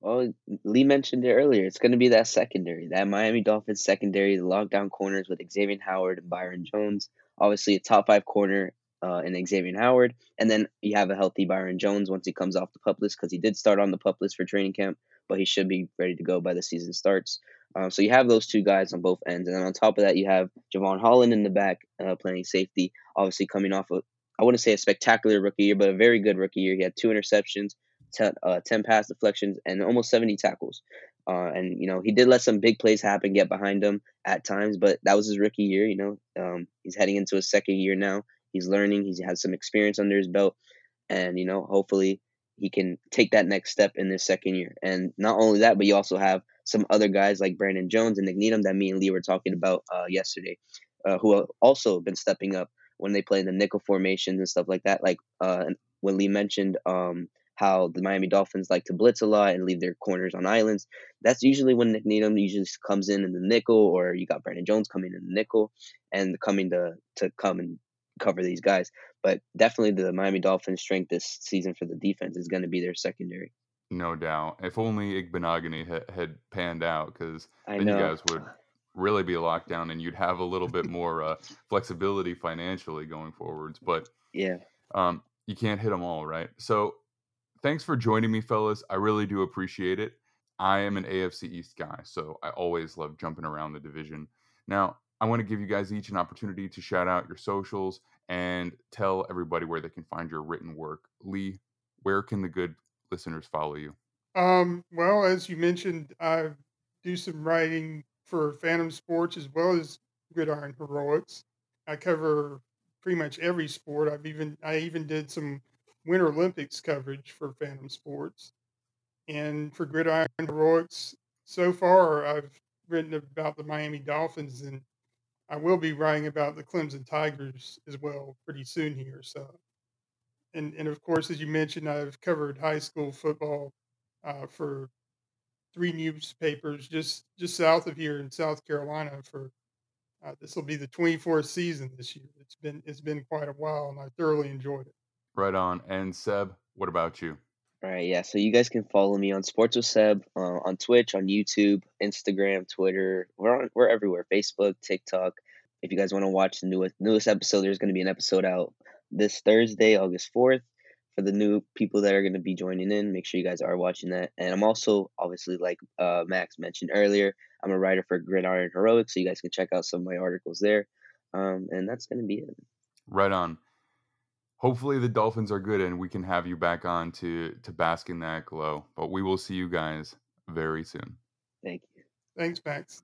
Well, Lee mentioned it earlier. It's going to be that secondary, that Miami Dolphins secondary, the lockdown corners with Xavier Howard and Byron Jones. Obviously, a top five corner uh, in Xavier Howard. And then you have a healthy Byron Jones once he comes off the pup list because he did start on the pup list for training camp, but he should be ready to go by the season starts. Um, so you have those two guys on both ends. And then on top of that, you have Jevon Holland in the back uh, playing safety, obviously coming off of I wouldn't say a spectacular rookie year, but a very good rookie year. He had two interceptions, 10, uh, 10 pass deflections, and almost 70 tackles. Uh, and you know he did let some big plays happen, get behind him at times, but that was his rookie year. You know, um, he's heading into his second year now. He's learning. He's had some experience under his belt, and you know, hopefully he can take that next step in this second year. And not only that, but you also have some other guys like Brandon Jones and Nik Needham that me and Lee were talking about uh, yesterday, uh, who have also been stepping up when they play in the nickel formations and stuff like that. Like uh, when Lee mentioned um, how the Miami Dolphins like to blitz a lot and leave their corners on islands. That's usually when Nik Needham usually comes in in the nickel, or you got Brandon Jones coming in the nickel and coming to to come and cover these guys. But definitely the Miami Dolphins' strength this season for the defense is going to be their secondary. No doubt. If only Igbinoghene had, had panned out, because then know. you guys would really be locked down, and you'd have a little bit more uh, flexibility financially going forwards. But yeah, um, you can't hit them all, right? So thanks for joining me, fellas. I really do appreciate it. I am an AFC East guy, so I always love jumping around the division. Now, I want to give you guys each an opportunity to shout out your socials and tell everybody where they can find your written work. Lee, where can the good listeners follow you? Um, well, as you mentioned, I do some writing for Phantom Sports as well as Gridiron Heroics. I cover pretty much every sport. I've even I even did some Winter Olympics coverage for Phantom Sports. And for Gridiron Heroics, so far I've written about the Miami Dolphins and I will be writing about the Clemson Tigers as well pretty soon here. So, and and of course, as you mentioned, I've covered high school football uh, for three newspapers just just south of here in South Carolina. For uh, this will be the 24th season this year. It's been it's been quite a while, and I thoroughly enjoyed it. Right on. And Seb, what about you? All right, yeah. So you guys can follow me on Sports with Seb uh, on Twitch, on YouTube, Instagram, Twitter. We're on, we're everywhere. Facebook, TikTok. If you guys want to watch the newest newest episode, there's going to be an episode out this Thursday, August fourth. For the new people that are going to be joining in, make sure you guys are watching that. And I'm also obviously, like uh, Max mentioned earlier, I'm a writer for Gridiron Heroics, so you guys can check out some of my articles there. Um, and that's going to be it. Right on hopefully the Dolphins are good and we can have you back on to to bask in that glow. But we will see you guys very soon. Thank you. Thanks, Max.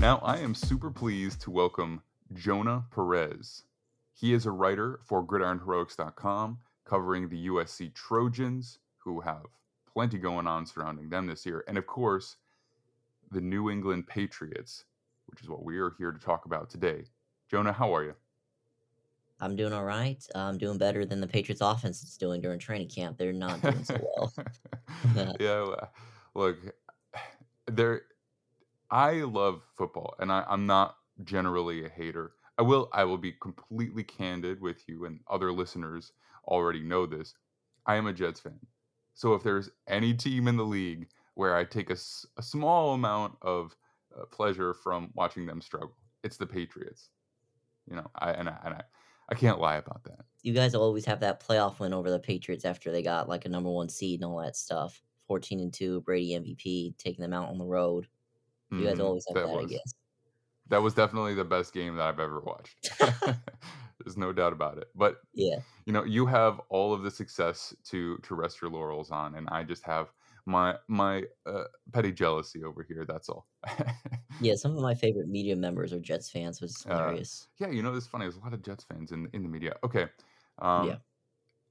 Now, I am super pleased to welcome Jonah Perez. He is a writer for gridironheroics.com covering the USC Trojans, who have plenty going on surrounding them this year. And of course, the New England Patriots, which is what we are here to talk about today. Jonah, how are you? I'm doing all right. I'm doing better than the Patriots offense is doing during training camp. They're not doing so well. (laughs) yeah, (laughs) look, there. I love football, and I, I'm not generally a hater. I will. I will be completely candid with you, and other listeners already know this. I am a Jets fan. So if there's any team in the league where I take a, a small amount of uh, pleasure from watching them struggle, it's the Patriots. You know, I and I, and I, I can't lie about that. You guys always have that playoff win over the Patriots after they got like a number one seed and all that stuff. Fourteen and two, Brady MVP, taking them out on the road. You guys mm, always have that, that I guess. That was definitely the best game that I've ever watched. (laughs) (laughs) (laughs) There's no doubt about it. But yeah, you know, you have all of the success to to rest your laurels on, and I just have my my uh, petty jealousy over here. That's all. yeah, (laughs) some of my favorite media members are Jets fans, which is uh, hilarious. Uh, yeah, you know, it's funny. There's a lot of Jets fans in in the media. Okay, um, yeah.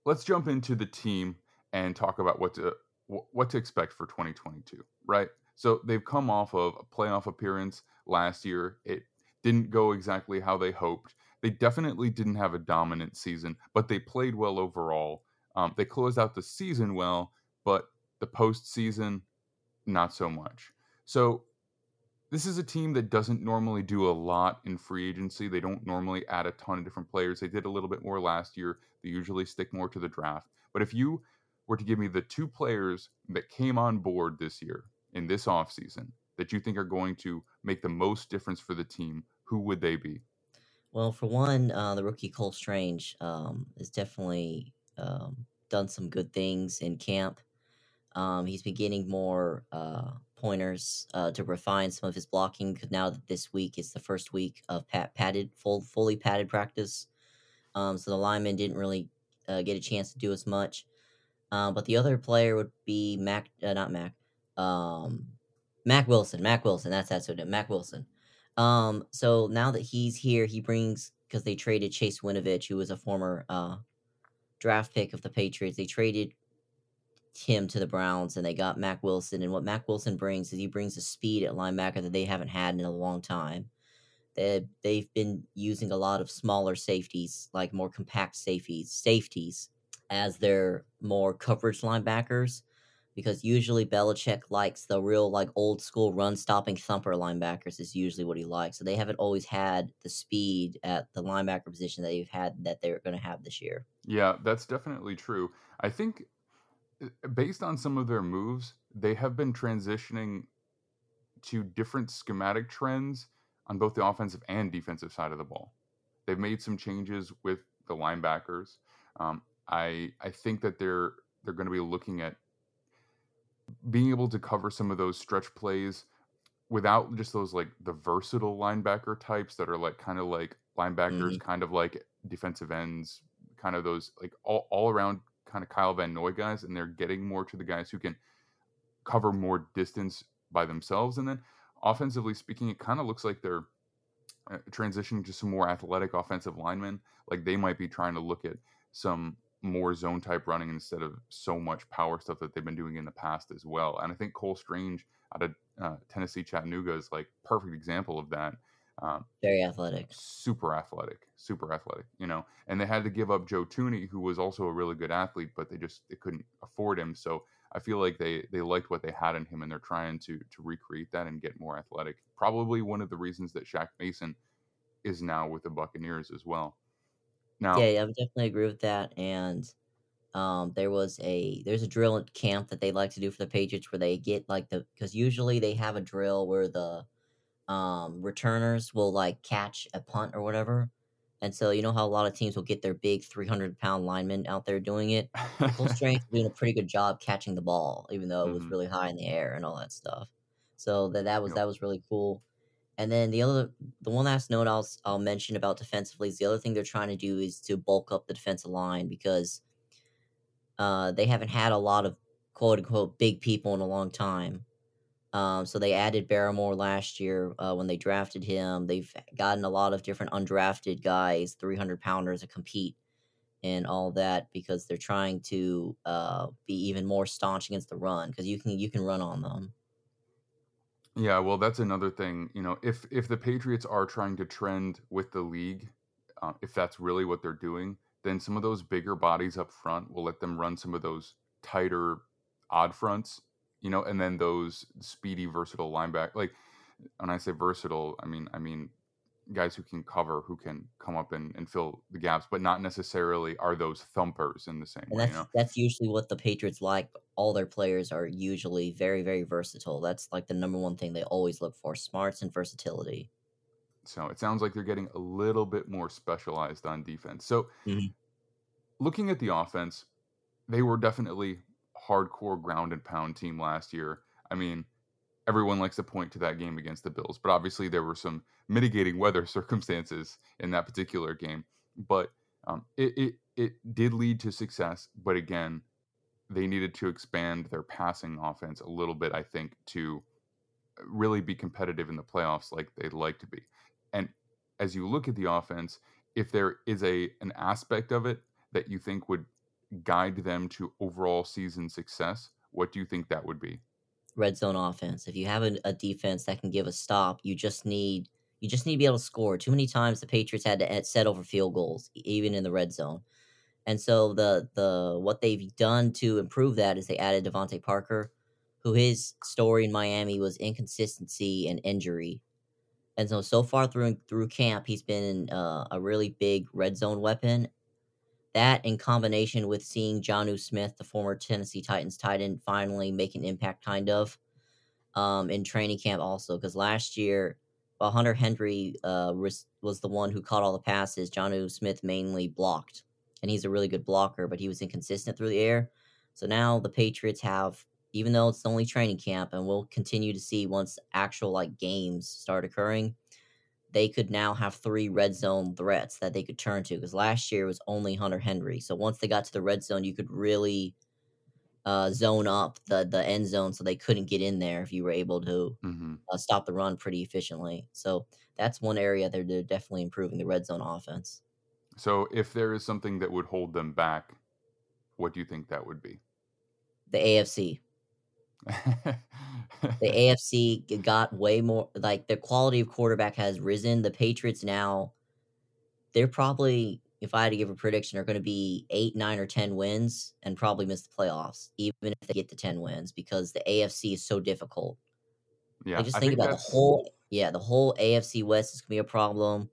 Let's jump into the team and talk about what to what to expect for 2022. Right. So they've come off of a playoff appearance last year. It didn't go exactly how they hoped. They definitely didn't have a dominant season, but they played well overall. Um, they closed out the season well, but the postseason, not so much. So this is a team that doesn't normally do a lot in free agency. They don't normally add a ton of different players. They did a little bit more last year. They usually stick more to the draft. But if you were to give me the two players that came on board this year in this offseason that you think are going to make the most difference for the team, who would they be? Well, for one, uh, the rookie Cole Strange um, has definitely um, done some good things in camp. Um, he's been getting more uh, pointers uh, to refine some of his blocking. Because now that this week is the first week of pat- padded, full, fully padded practice, um, so the linemen didn't really uh, get a chance to do as much. Um, but the other player would be Mac, uh, not Mac, um, Mack Wilson. Mack Wilson. That's that's what it. Mack Wilson. Um, so now that he's here, he brings because they traded Chase Winovich, who was a former uh, draft pick of the Patriots. They traded him to the Browns and they got Mack Wilson. And what Mack Wilson brings is he brings a speed at linebacker that they haven't had in a long time. They they've been using a lot of smaller safeties, like more compact safeties, safeties as their more coverage linebackers. Because usually Belichick likes the real like old school run stopping thumper linebackers is usually what he likes. So they haven't always had the speed at the linebacker position that they've had that they're going to have this year. Yeah, that's definitely true. I think uh, based on some of their moves, they have been transitioning to different schematic trends on both the offensive and defensive side of the ball. They've made some changes with the linebackers. Um, I I think that they're they're going to be looking at being able to cover some of those stretch plays without just those like the versatile linebacker types that are like kind of like linebackers, Mhm. kind of like defensive ends, kind of those like all, all around kind of Kyle Van Noy guys, and they're getting more to the guys who can cover more distance by themselves. And then offensively speaking, it kind of looks like they're uh, transitioning to some more athletic offensive linemen. Like they might be trying to look at some more zone type running instead of so much power stuff that they've been doing in the past as well. And I think Cole Strange out of uh, Tennessee Chattanooga is like perfect example of that. Um, Very athletic. super athletic, super athletic, you know. And they had to give up Joe Thuney, who was also a really good athlete, but they just they couldn't afford him. So I feel like they they liked what they had in him, and they're trying to to recreate that and get more athletic. Probably one of the reasons that Shaq Mason is now with the Buccaneers as well. Now, Yeah, yeah, I would definitely agree with that. And um, there was a there's a drill at camp that they like to do for the Patriots where they get like the because usually they have a drill where the um returners will like catch a punt or whatever. And so you know how a lot of teams will get their big 300 pound linemen out there doing it. Full (laughs) strength doing a pretty good job catching the ball, even though it was Mhm. really high in the air and all that stuff. So that that was Yep. that was really cool. And then the other, the one last note I'll I'll mention about defensively is the other thing they're trying to do is to bulk up the defensive line because uh, they haven't had a lot of quote unquote big people in a long time. Um, so they added Barmore last year uh, when they drafted him. They've gotten a lot of different undrafted guys, 300 pounders to compete and all that because they're trying to uh, be even more staunch against the run because you can you can run on them. Yeah, well, that's another thing. You know, if if the Patriots are trying to trend with the league, uh, if that's really what they're doing, then some of those bigger bodies up front will let them run some of those tighter odd fronts. You know, and then those speedy, versatile linebacker. Like when I say versatile, I mean I mean guys who can cover, who can come up and, and fill the gaps, but not necessarily are those thumpers in the same And way. that's You know, that's usually what the Patriots like. All their players are usually very very versatile. That's like the number one thing they always look for: smarts and versatility. So it sounds like they're getting a little bit more specialized on defense. So Mhm. looking at the offense, they were definitely hardcore ground and pound team last year. I mean, everyone likes to point to that game against the Bills, but obviously there were some mitigating weather (laughs) circumstances in that particular game. But um, it, it it did lead to success. But again, they needed to expand their passing offense a little bit, I think, to uh, really be competitive in the playoffs like they'd like to be. And as you look at the offense, if there is a an aspect of it that you think would guide them to overall season success, what do you think that would be? Red zone offense. If you have a, a defense that can give a stop, you just need you just need to be able to score. Too many times the Patriots had to set over field goals, even in the red zone. And so the the what they've done to improve that is they added DeVante Parker, who his story in Miami was inconsistency and injury. And so so far through through camp, he's been uh, a really big red zone weapon. That in combination with seeing Jonnu Smith, the former Tennessee Titans tight end, finally make an impact, kind of, um, in training camp also. Because last year, while Hunter Henry uh, was, was the one who caught all the passes, Jonnu Smith mainly blocked, and he's a really good blocker, but he was inconsistent through the air. So now the Patriots have even though it's only training camp, and we'll continue to see once actual like games start occurring, they could now have three red zone threats that they could turn to. Because last year was only Hunter Henry, so once they got to the red zone, you could really uh, zone up the the end zone so they couldn't get in there if you were able to hmm uh, stop the run pretty efficiently. So that's one area they're, they're definitely improving the red zone offense. So if there is something that would hold them back, what do you think that would be? The AFC, the (laughs) AFC got way more like their quality of quarterback has risen. The Patriots now, they're probably, if I had to give a prediction, are going to be eight, nine, or ten wins and probably miss the playoffs, even if they get the ten wins, because the AFC is so difficult. yeah, Like just I think think about the whole yeah, the whole AFC West is gonna be a problem.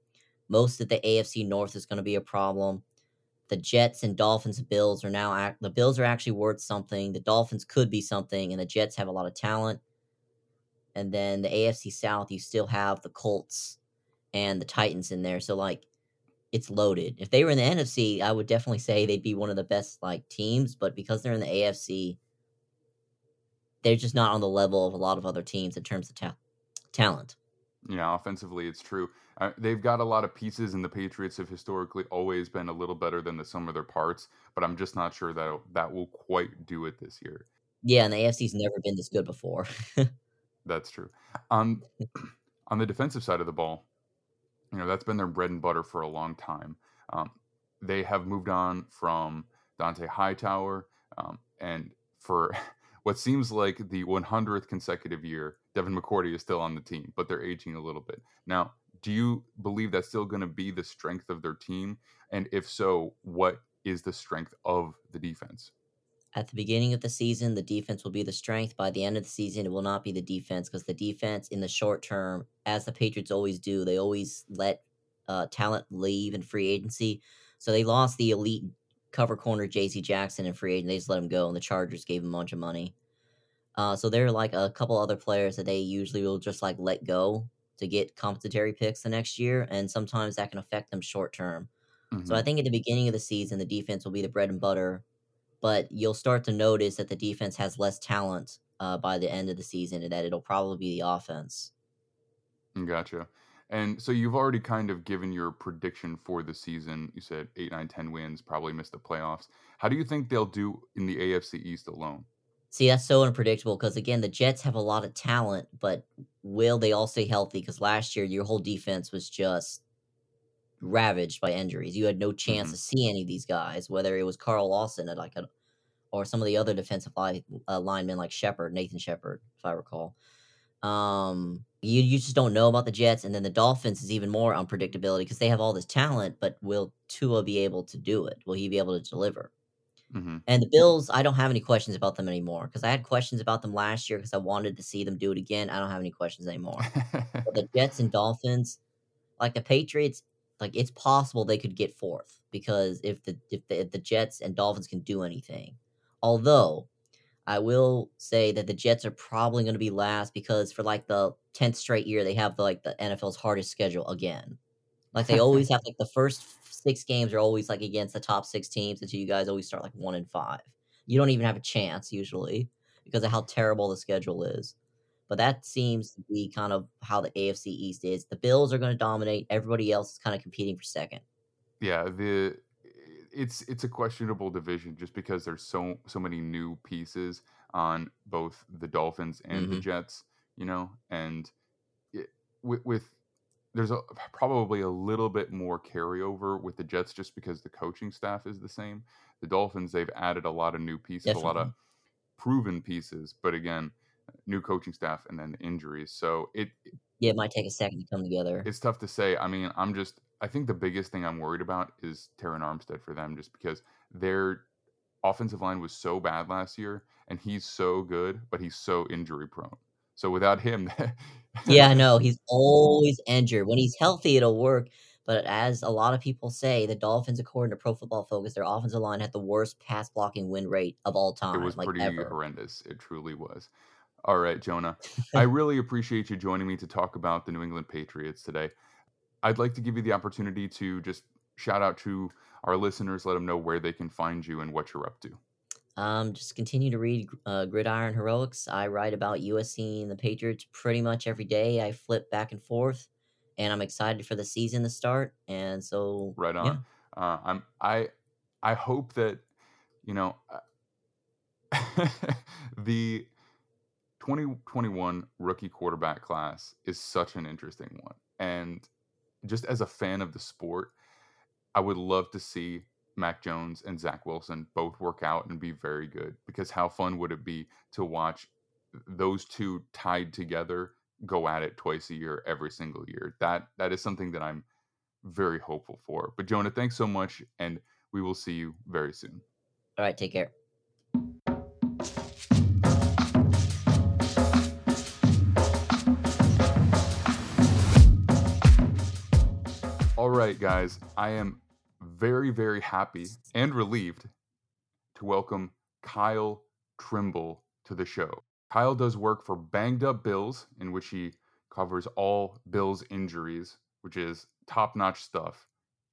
Most of the AFC North is gonna be a problem. The Jets and Dolphins Bills are now act the Bills are actually worth something. The Dolphins could be something, and the Jets have a lot of talent. And then the AFC South, you still have the Colts and the Titans in there. So like it's loaded. If they were in the NFC, I would definitely say they'd be one of the best like teams, but because they're in the AFC, they're just not on the level of a lot of other teams in terms of ta- talent. Yeah, offensively, it's true. Uh, they've got a lot of pieces, and the Patriots have historically always been a little better than the sum of their parts. But I'm just not sure that that will quite do it this year. Yeah, and the AFC's never been this good before. (laughs) That's true. On (clears throat) on the defensive side of the ball, you know that's been their bread and butter for a long time. Um, they have moved on from Dont'a Hightower, um, and for (laughs) what seems like the 100th consecutive year, Devin McCourty is still on the team, but they're aging a little bit. Now, do you believe that's still going to be the strength of their team? And if so, what is the strength of the defense? At the beginning of the season, the defense will be the strength. By the end of the season, it will not be the defense because the defense, in the short term, as the Patriots always do, they always let uh, talent leave in free agency. So they lost the elite cover corner J.C. Jackson in free agent. They just let him go, and the Chargers gave him a bunch of money. Uh, so there are like a couple other players that they usually will just like let go to get compensatory picks the next year, and sometimes that can affect them short term. So I Mhm. think at the beginning of the season, the defense will be the bread and butter, but you'll start to notice that the defense has less talent uh, by the end of the season, and that it'll probably be the offense. Gotcha. And so you've already kind of given your prediction for the season. You said eight, nine, ten wins, probably miss the playoffs. How do you think they'll do in the AFC East alone? See, that's so unpredictable because again, the Jets have a lot of talent, but will they all stay healthy? Because last year, your whole defense was just ravaged by injuries. You had no chance hmm to see any of these guys, whether it was Carl Lawson at like a, or some of the other defensive line, uh, linemen like Shepherd, Nathan Shepherd, if I recall. Um, you you just don't know about the Jets, and then the Dolphins is even more unpredictability because they have all this talent, but will Tua be able to do it? Will he be able to deliver? Hmm And the Bills, I don't have any questions about them anymore because I had questions about them last year because I wanted to see them do it again. I don't have any questions anymore. But the (laughs) Jets and Dolphins, like the Patriots, like it's possible they could get fourth because if the if the, if the Jets and Dolphins can do anything, although I will say that the Jets are probably going to be last because for like the tenth straight year they have like the NFL's hardest schedule again. Like they always have like the first six games are always like against the top six teams until you guys always start like one and five. You don't even have a chance usually because of how terrible the schedule is. But that seems to be kind of how the AFC East is. The Bills are going to dominate. Everybody else is kind of competing for second. yeah, the it's it's a questionable division just because there's so so many new pieces on both the Dolphins and the hmm Jets, you know, and it, with, with there's a, (sighs) probably a little bit more carryover with the Jets just because the coaching staff is the same. The Dolphins they've added a lot of new pieces, a lot of proven pieces, but again, new coaching staff and then injuries. So it Yeah, it might take a second to come together. it's tough to say. I mean, I'm just I think the biggest thing I'm worried about is Terron Armstead for them just because their offensive line was so bad last year and he's so good, but he's so injury prone. So without him (laughs) Yeah, know. He's always injured. When he's healthy, it'll work. But as a lot of people say, the Dolphins, according to Pro Football Focus, their offensive line had the worst pass blocking win rate of all time. it was like pretty ever. horrendous. It truly was. All right, Jonah. I (laughs) really appreciate you joining me to talk about the New England Patriots today. I'd like to give you the opportunity to just shout out to our listeners, let them know where they can find you and what you're up to. Um, just continue to read uh, Gridiron Heroics. I write about USC and the Patriots pretty much every day. I flip back and forth, and I'm excited for the season to start. And so, Right yeah, on. Uh, I'm I I hope that you know uh, (laughs) the 2021 rookie quarterback class is such an interesting one. And just as a fan of the sport, I would love to see Mac Jones and Zach Wilson both work out and be very good because how fun would it be to watch those two tied together go at it twice a year every single year? That that is something that I'm very hopeful for. But Jonah, thanks so much and we will see you very soon. all right, take care. All right, guys, I am very, very happy and relieved to welcome Kyle Trimble to the show. Kyle does work for Banged Up Bills, in which he covers all Bills injuries, which is top notch stuff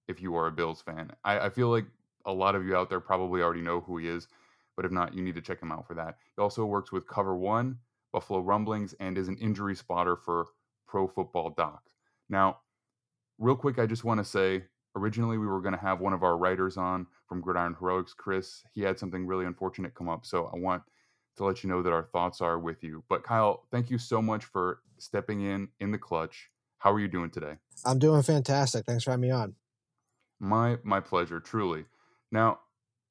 if you are a Bills fan. I, I feel like a lot of you out there probably already know who he is, but if not, you need to check him out for that. He also works with Cover One, Buffalo Rumblings, and is an injury spotter for Pro Football Docs. Now, real quick, I just want to say originally we were going to have one of our writers on from Gridiron Heroics, Chris. He had something really unfortunate come up. So I want to let you know that our thoughts are with you. But Kyle, thank you so much for stepping in in the clutch. How are you doing today? I'm doing fantastic. Thanks for having me on. My my pleasure, truly. Now,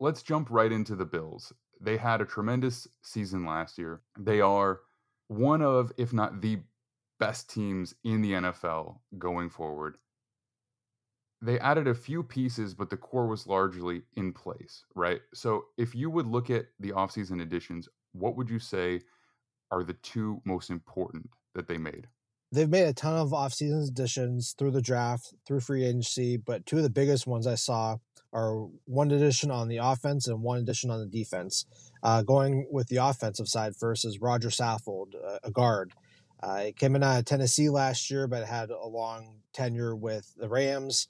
let's jump right into the Bills. They had a tremendous season last year. They are one of, if not the best teams in the NFL going forward. They added a few pieces, but the core was largely in place, right? So if you would look at the offseason additions, what would you say are the two most important that they made? They've made a ton of offseason additions through the draft, through free agency, but two of the biggest ones I saw are one addition on the offense and one addition on the defense. Uh, going with the offensive side first is Roger Saffold, uh, a guard. Uh, he came in out of Tennessee last year, but had a long tenure with the Rams.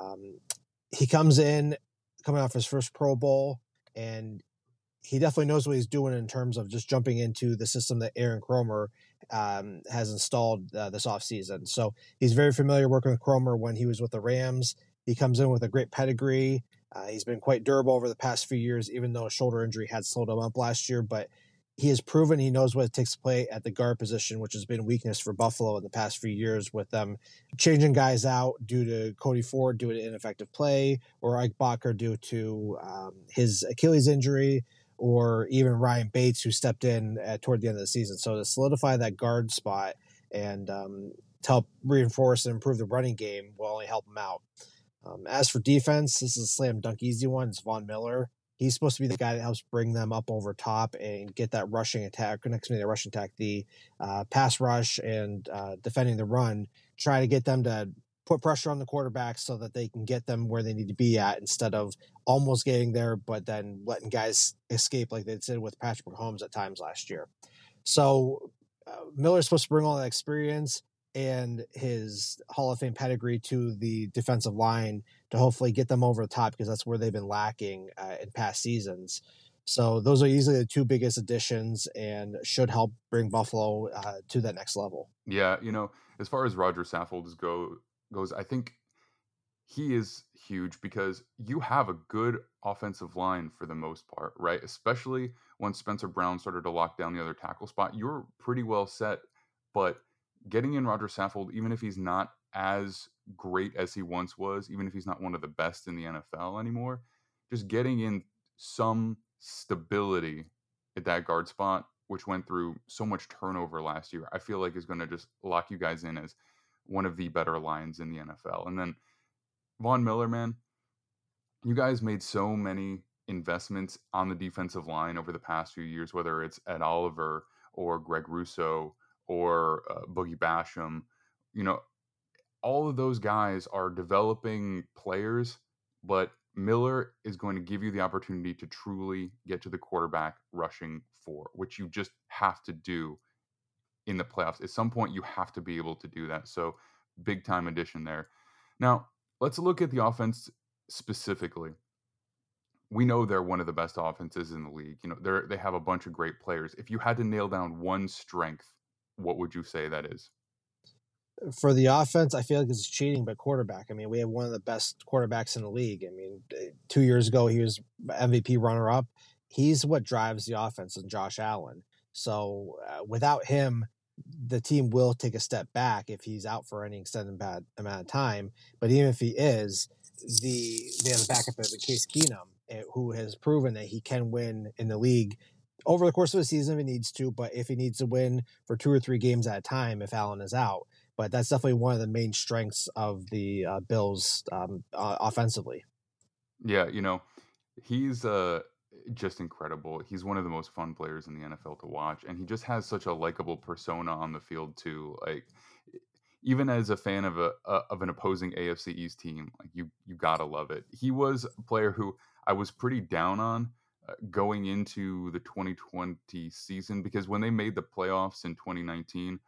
Um, he comes in coming off his first Pro Bowl, and he definitely knows what he's doing in terms of just jumping into the system that Aaron Kromer um, has installed uh, this offseason. So he's very familiar working with Cromer when he was with the Rams. He comes in with a great pedigree. Uh, he's been quite durable over the past few years, even though a shoulder injury had slowed him up last year. But he has proven he knows what it takes to play at the guard position, which has been weakness for Buffalo in the past few years with them changing guys out due to Cody Ford due to ineffective play, or Ike Boettger due to um, his Achilles injury, or even Ryan Bates who stepped in at, toward the end of the season. So to solidify that guard spot and um, to help reinforce and improve the running game will only help him out. Um, as for defense, this is a slam dunk easy one. It's Von Miller. He's supposed to be the guy that helps bring them up over top and get that rushing attack, to me, the rushing attack, the uh, pass rush and uh, defending the run. Try to get them to put pressure on the quarterback so that they can get them where they need to be at instead of almost getting there, but then letting guys escape like they did with Patrick Mahomes at times last year. So uh, Miller's supposed to bring all that experience and his Hall of Fame pedigree to the defensive line to hopefully get them over the top because that's where they've been lacking uh, in past seasons. So those are easily the two biggest additions and should help bring Buffalo uh, to that next level. Yeah, you know, as far as Roger Saffold go goes, I think he is huge because you have a good offensive line for the most part, right? Especially once Spencer Brown started to lock down the other tackle spot, you're pretty well set. But getting in Roger Saffold, even if he's not as great as he once was, even if he's not one of the best in the NFL anymore, just getting in some stability at that guard spot, which went through so much turnover last year, I feel like is going to just lock you guys in as one of the better lines in the NFL. And then Von Miller, man, you guys made so many investments on the defensive line over the past few years, whether it's Ed Oliver or Greg Rousseau or uh, Boogie Basham. You know, all of those guys are developing players, but Miller is going to give you the opportunity to truly get to the quarterback rushing for, which you just have to do in the playoffs. At some point, you have to be able to do that. So, big time addition there. Now, let's look at the offense specifically. we know they're one of the best offenses in the league. You know, they're they have a bunch of great players. If you had to nail down one strength, what would you say that is? For the offense, I feel like it's cheating, but quarterback. I mean, we have one of the best quarterbacks in the league. I mean, eh, two years ago he was MVP runner up. He's what drives the offense, and Josh Allen. So uh, without him, the team will take a step back if he's out for any extended bad amount of time. But even if he is, the they have a backup of Case Keenum, eh, who has proven that he can win in the league over the course of a season if he needs to. But if he needs to win for two or three games at a time, if Allen is out, but that's definitely one of the main strengths of the uh, Bills um, uh, offensively. Yeah, you know, he's uh just incredible. He's one of the most fun players in the NFL to watch, and he just has such a likable persona on the field too. Like even as a fan of a, a of an opposing AFC East team, like you you gotta love it. He was a player who I was pretty down on uh, going into the 2020 season because when they made the playoffs in 2019,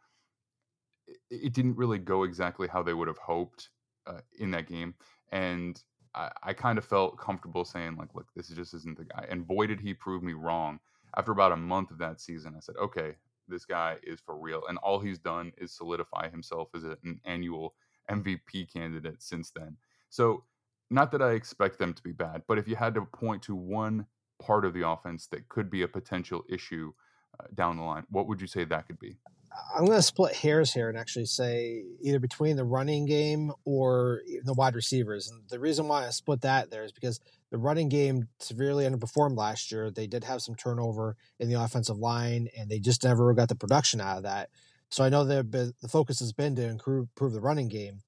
it, it didn't really go exactly how they would have hoped uh, in that game, and I, I kind of felt comfortable saying like, look, this just isn't the guy. And boy, did he prove me wrong. After about a month of that season, I said, okay, this guy is for real. And all he's done is solidify himself as a, an annual MVP candidate since then. So, not that I expect them to be bad, but if you had to point to one part of the offense that could be a potential issue uh, down the line, what would you say that could be? I'm going to split hairs here and actually say either between the running game or the wide receivers. And the reason why I split that there is because the running game severely underperformed last year. They did have some turnover in the offensive line, and they just never got the production out of that. So I know that the focus has been to improve, the running game.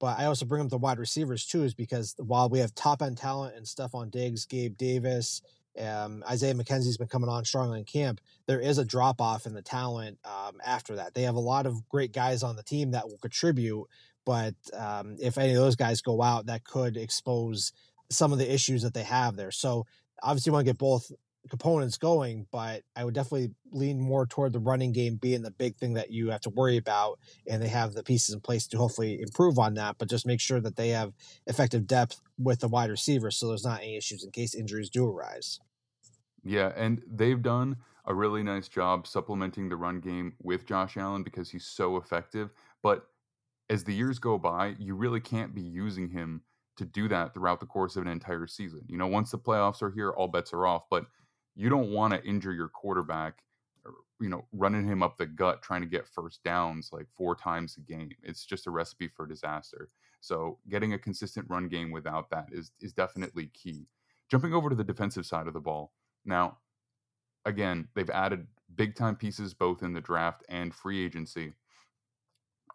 But I also bring up the wide receivers too, is because while we have top end talent and stuff on Diggs, Gabe Davis, um, Isaiah McKenzie's been coming on strongly in camp. There is a drop off in the talent um, after that. They have a lot of great guys on the team that will contribute, but um, if any of those guys go out, that could expose some of the issues that they have there. So obviously, you want to get both components going, but I would definitely lean more toward the running game being the big thing that you have to worry about. And they have the pieces in place to hopefully improve on that, but just make sure that they have effective depth with the wide receivers so there's not any issues in case injuries do arise. Yeah, and they've done a really nice job supplementing the run game with Josh Allen because he's so effective. But as the years go by, you really can't be using him to do that throughout the course of an entire season. You know, once the playoffs are here, all bets are off. But you don't want to injure your quarterback, you know, running him up the gut trying to get first downs like four times a game. It's just a recipe for disaster. So getting a consistent run game without that is is definitely key. Jumping over to the defensive side of the ball, now, again, they've added big time pieces both in the draft and free agency.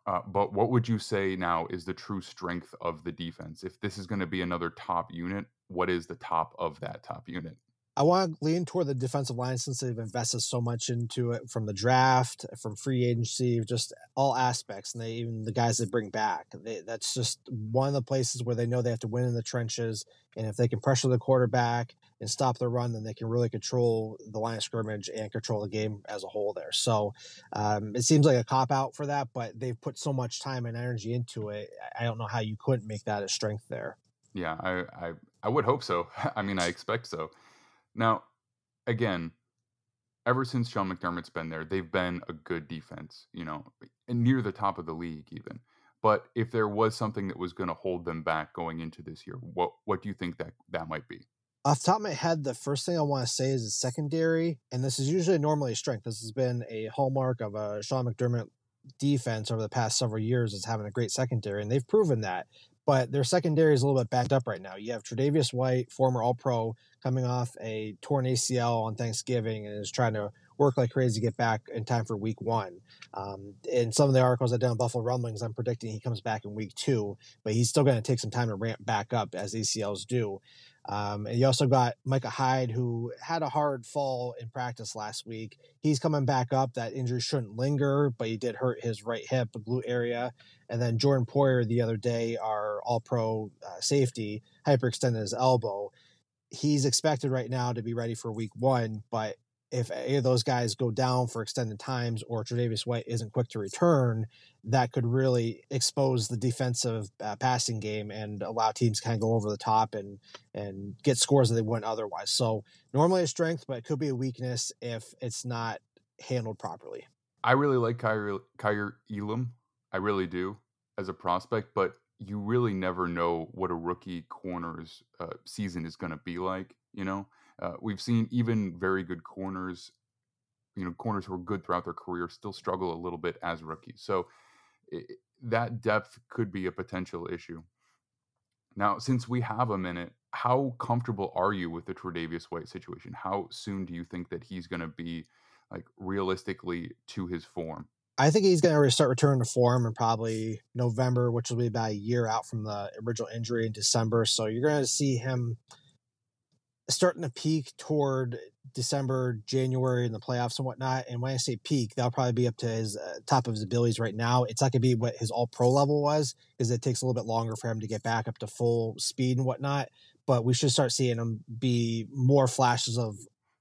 Uh, but what would you say now is the true strength of the defense? If this is going to be another top unit, what is the top of that top unit? I want to lean toward the defensive line since they've invested so much into it from the draft, from free agency, just all aspects, and they even the guys they bring back. They, that's just one of the places where they know they have to win in the trenches, and if they can pressure the quarterback and stop the run, then they can really control the line of scrimmage and control the game as a whole. There, so um, it seems like a cop out for that, but they've put so much time and energy into it. I don't know how you couldn't make that a strength there. Yeah, I I, I would hope so. (laughs) I mean, I expect so. Now, again, ever since Sean McDermott's been there, they've been a good defense, you know, near the top of the league even. But if there was something that was going to hold them back going into this year, what what do you think that that might be? Off the top of my head, the first thing I want to say is the secondary, and this is usually normally a strength. This has been a hallmark of a Sean McDermott defense over the past several years is having a great secondary, and they've proven that but their secondary is a little bit backed up right now. You have Tre'Davious White, former All Pro, coming off a torn ACL on Thanksgiving and is trying to work like crazy to get back in time for Week One. Um, in some of the articles I did on Buffalo Rumblings, I'm predicting he comes back in Week Two, but he's still going to take some time to ramp back up as ACLs do. Um, and you also got Micah Hyde, who had a hard fall in practice last week. He's coming back up. That injury shouldn't linger, but he did hurt his right hip, glute area. And then Jordan Poyer the other day, our all pro uh, safety, hyperextended his elbow. He's expected right now to be ready for week one, but if any of those guys go down for extended times or Tre'Davious White isn't quick to return, that could really expose the defensive uh, passing game and allow teams to kind of go over the top and and get scores that they wouldn't otherwise. So normally a strength, but it could be a weakness if it's not handled properly. I really like Kaiir, Kaiir Elam. I really do as a prospect, but you really never know what a rookie corner's uh, season is going to be like. You know, uh, we've seen even very good corners, you know, corners who are good throughout their career still struggle a little bit as rookies. So it, that depth could be a potential issue. Now, since we have a minute, how comfortable are you with the Tre'Davious White situation? How soon do you think that he's going to be like realistically to his form? I think he's going to start returning to form in probably November, which will be about a year out from the original injury in December. So you're going to see him starting to peak toward December, January in the playoffs and whatnot. And when I say peak, that'll probably be up to his uh, top of his abilities right now. It's not going to be what his all pro level was because it takes a little bit longer for him to get back up to full speed and whatnot. But we should start seeing him be more flashes of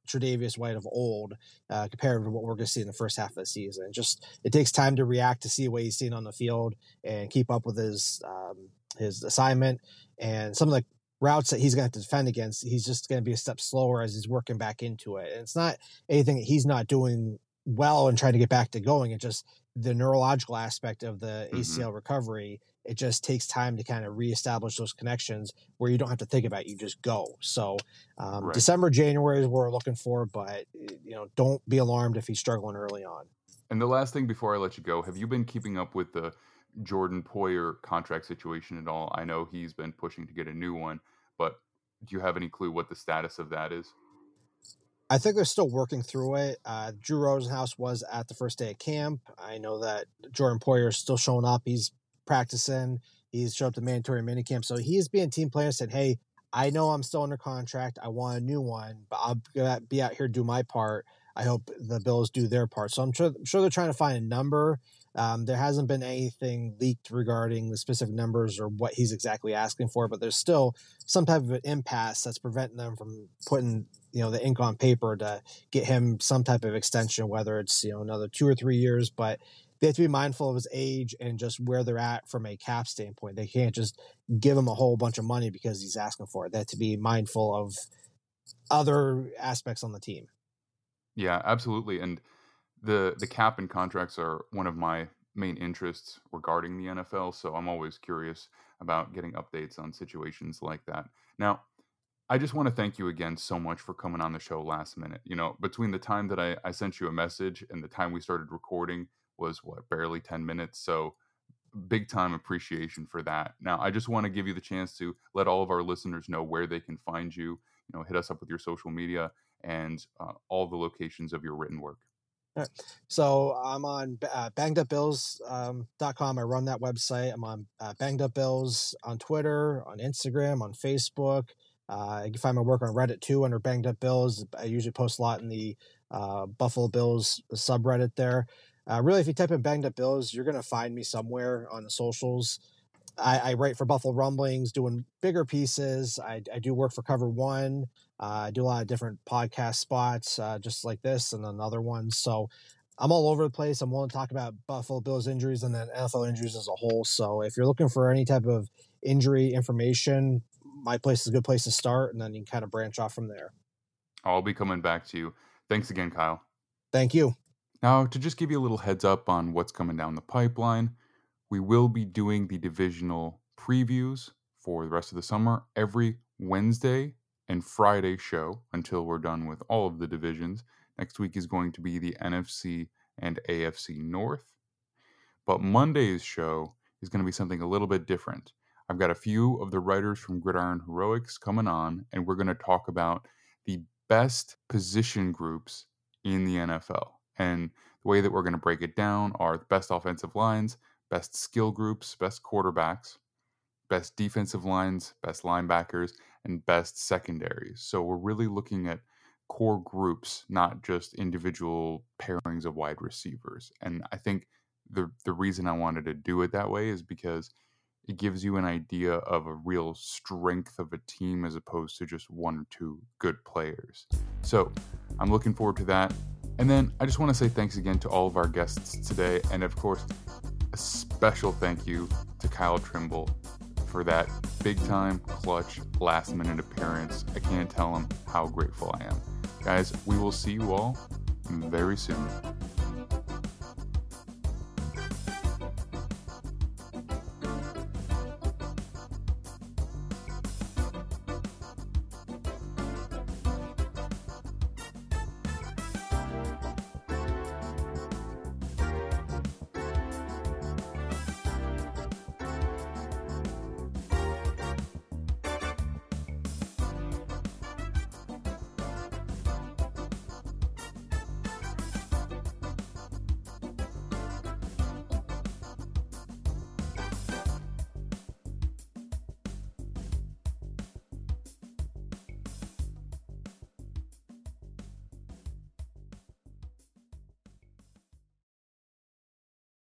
Tre'Davious White of old uh, compared to what we're going to see in the first half of the season. Just it takes time to react to see what he's seen on the field and keep up with his um, his assignment and some of the routes that he's going to have to defend against. He's just going to be a step slower as he's working back into it. And it's not anything that he's not doing well and trying to get back to going. It's just the neurological aspect of the ACL mm-hmm. recovery it just takes time to kind of reestablish those connections where you don't have to think about it, you just go so um, right. december january is what we're looking for but eh, you know don't be alarmed if he's struggling early on and the last thing before i let you go have you been keeping up with the jordan poyer contract situation at all i know he's been pushing to get a new one but do you have any clue what the status of that is I think they're still working through it. Uh, Drew Rosenhaus was at the first day of camp. I know that Jordan Poyer is still showing up. He's practicing. He's showed up to mandatory minicamp. So he is being team player said, Hey, I know I'm still under contract. I want a new one, but I'll be out here do my part. I hope the Bills do their part. So I'm I'm sure they're trying to find a number. Um, there hasn't been anything leaked regarding the specific numbers or what he's exactly asking for, but there's still some type of an impasse that's preventing them from putting you know the ink on paper to get him some type of extension, whether it's you know another two or three years. But they have to be mindful of his age and just where they're at from a cap standpoint. They can't just give him a whole bunch of money because he's asking for it. They have to be mindful of other aspects on the team. Yeah, absolutely. And the the cap and contracts are one of my main interests regarding the NFL. So I'm always curious about getting updates on situations like that. Now, I just want to thank you again so much for coming on the show last minute. You know, between the time that I, I sent you a message and the time we started recording, was what barely 10 minutes so big time appreciation for that now i just want to give you the chance to let all of our listeners know where they can find you you know hit us up with your social media and uh, all the locations of your written work so i'm on uh, bangedupbills.com um, i run that website i'm on uh, banged up bills on twitter on instagram on facebook uh, you can find my work on reddit too under banged up bills i usually post a lot in the uh, buffalo bills subreddit there uh, really, if you type in Banged Up Bills, you're going to find me somewhere on the socials. I, I, write for Buffalo Rumblings, doing bigger pieces. I, I do work for Cover One. Uh, I do a lot of different podcast spots, uh, just like this, and another one. So I'm all over the place. I'm willing to talk about Buffalo Bills injuries and then NFL injuries as a whole. So if you're looking for any type of injury information, my place is a good place to start, and then you can kind of branch off from there. I'll be coming back to you. Thanks again, Kyle. Thank you. Now, to just give you a little heads up on what's coming down the pipeline, we will be doing the divisional previews for the rest of the summer every Wednesday and Friday show until we're done with all of the divisions. Next week is going to be the NFC and AFC North. But Monday's show is going to be something a little bit different. I've got a few of the writers from Gridiron Heroics coming on, and we're going to talk about the best position groups in the NFL. And the way that we're going to break it down are the best offensive lines, best skill groups, best quarterbacks, best defensive lines, best linebackers, and best secondaries. So we're really looking at core groups, not just individual pairings of wide receivers. And I think the the reason I wanted to do it that way is because it gives you an idea of a real strength of a team as opposed to just one or two good players. So I'm looking forward to that. And then I just want to say thanks again to all of our guests today. And of course, a special thank you to Kyle Trimble for that big time, clutch, last minute appearance. I can't tell him how grateful I am. Guys, we will see you all very soon.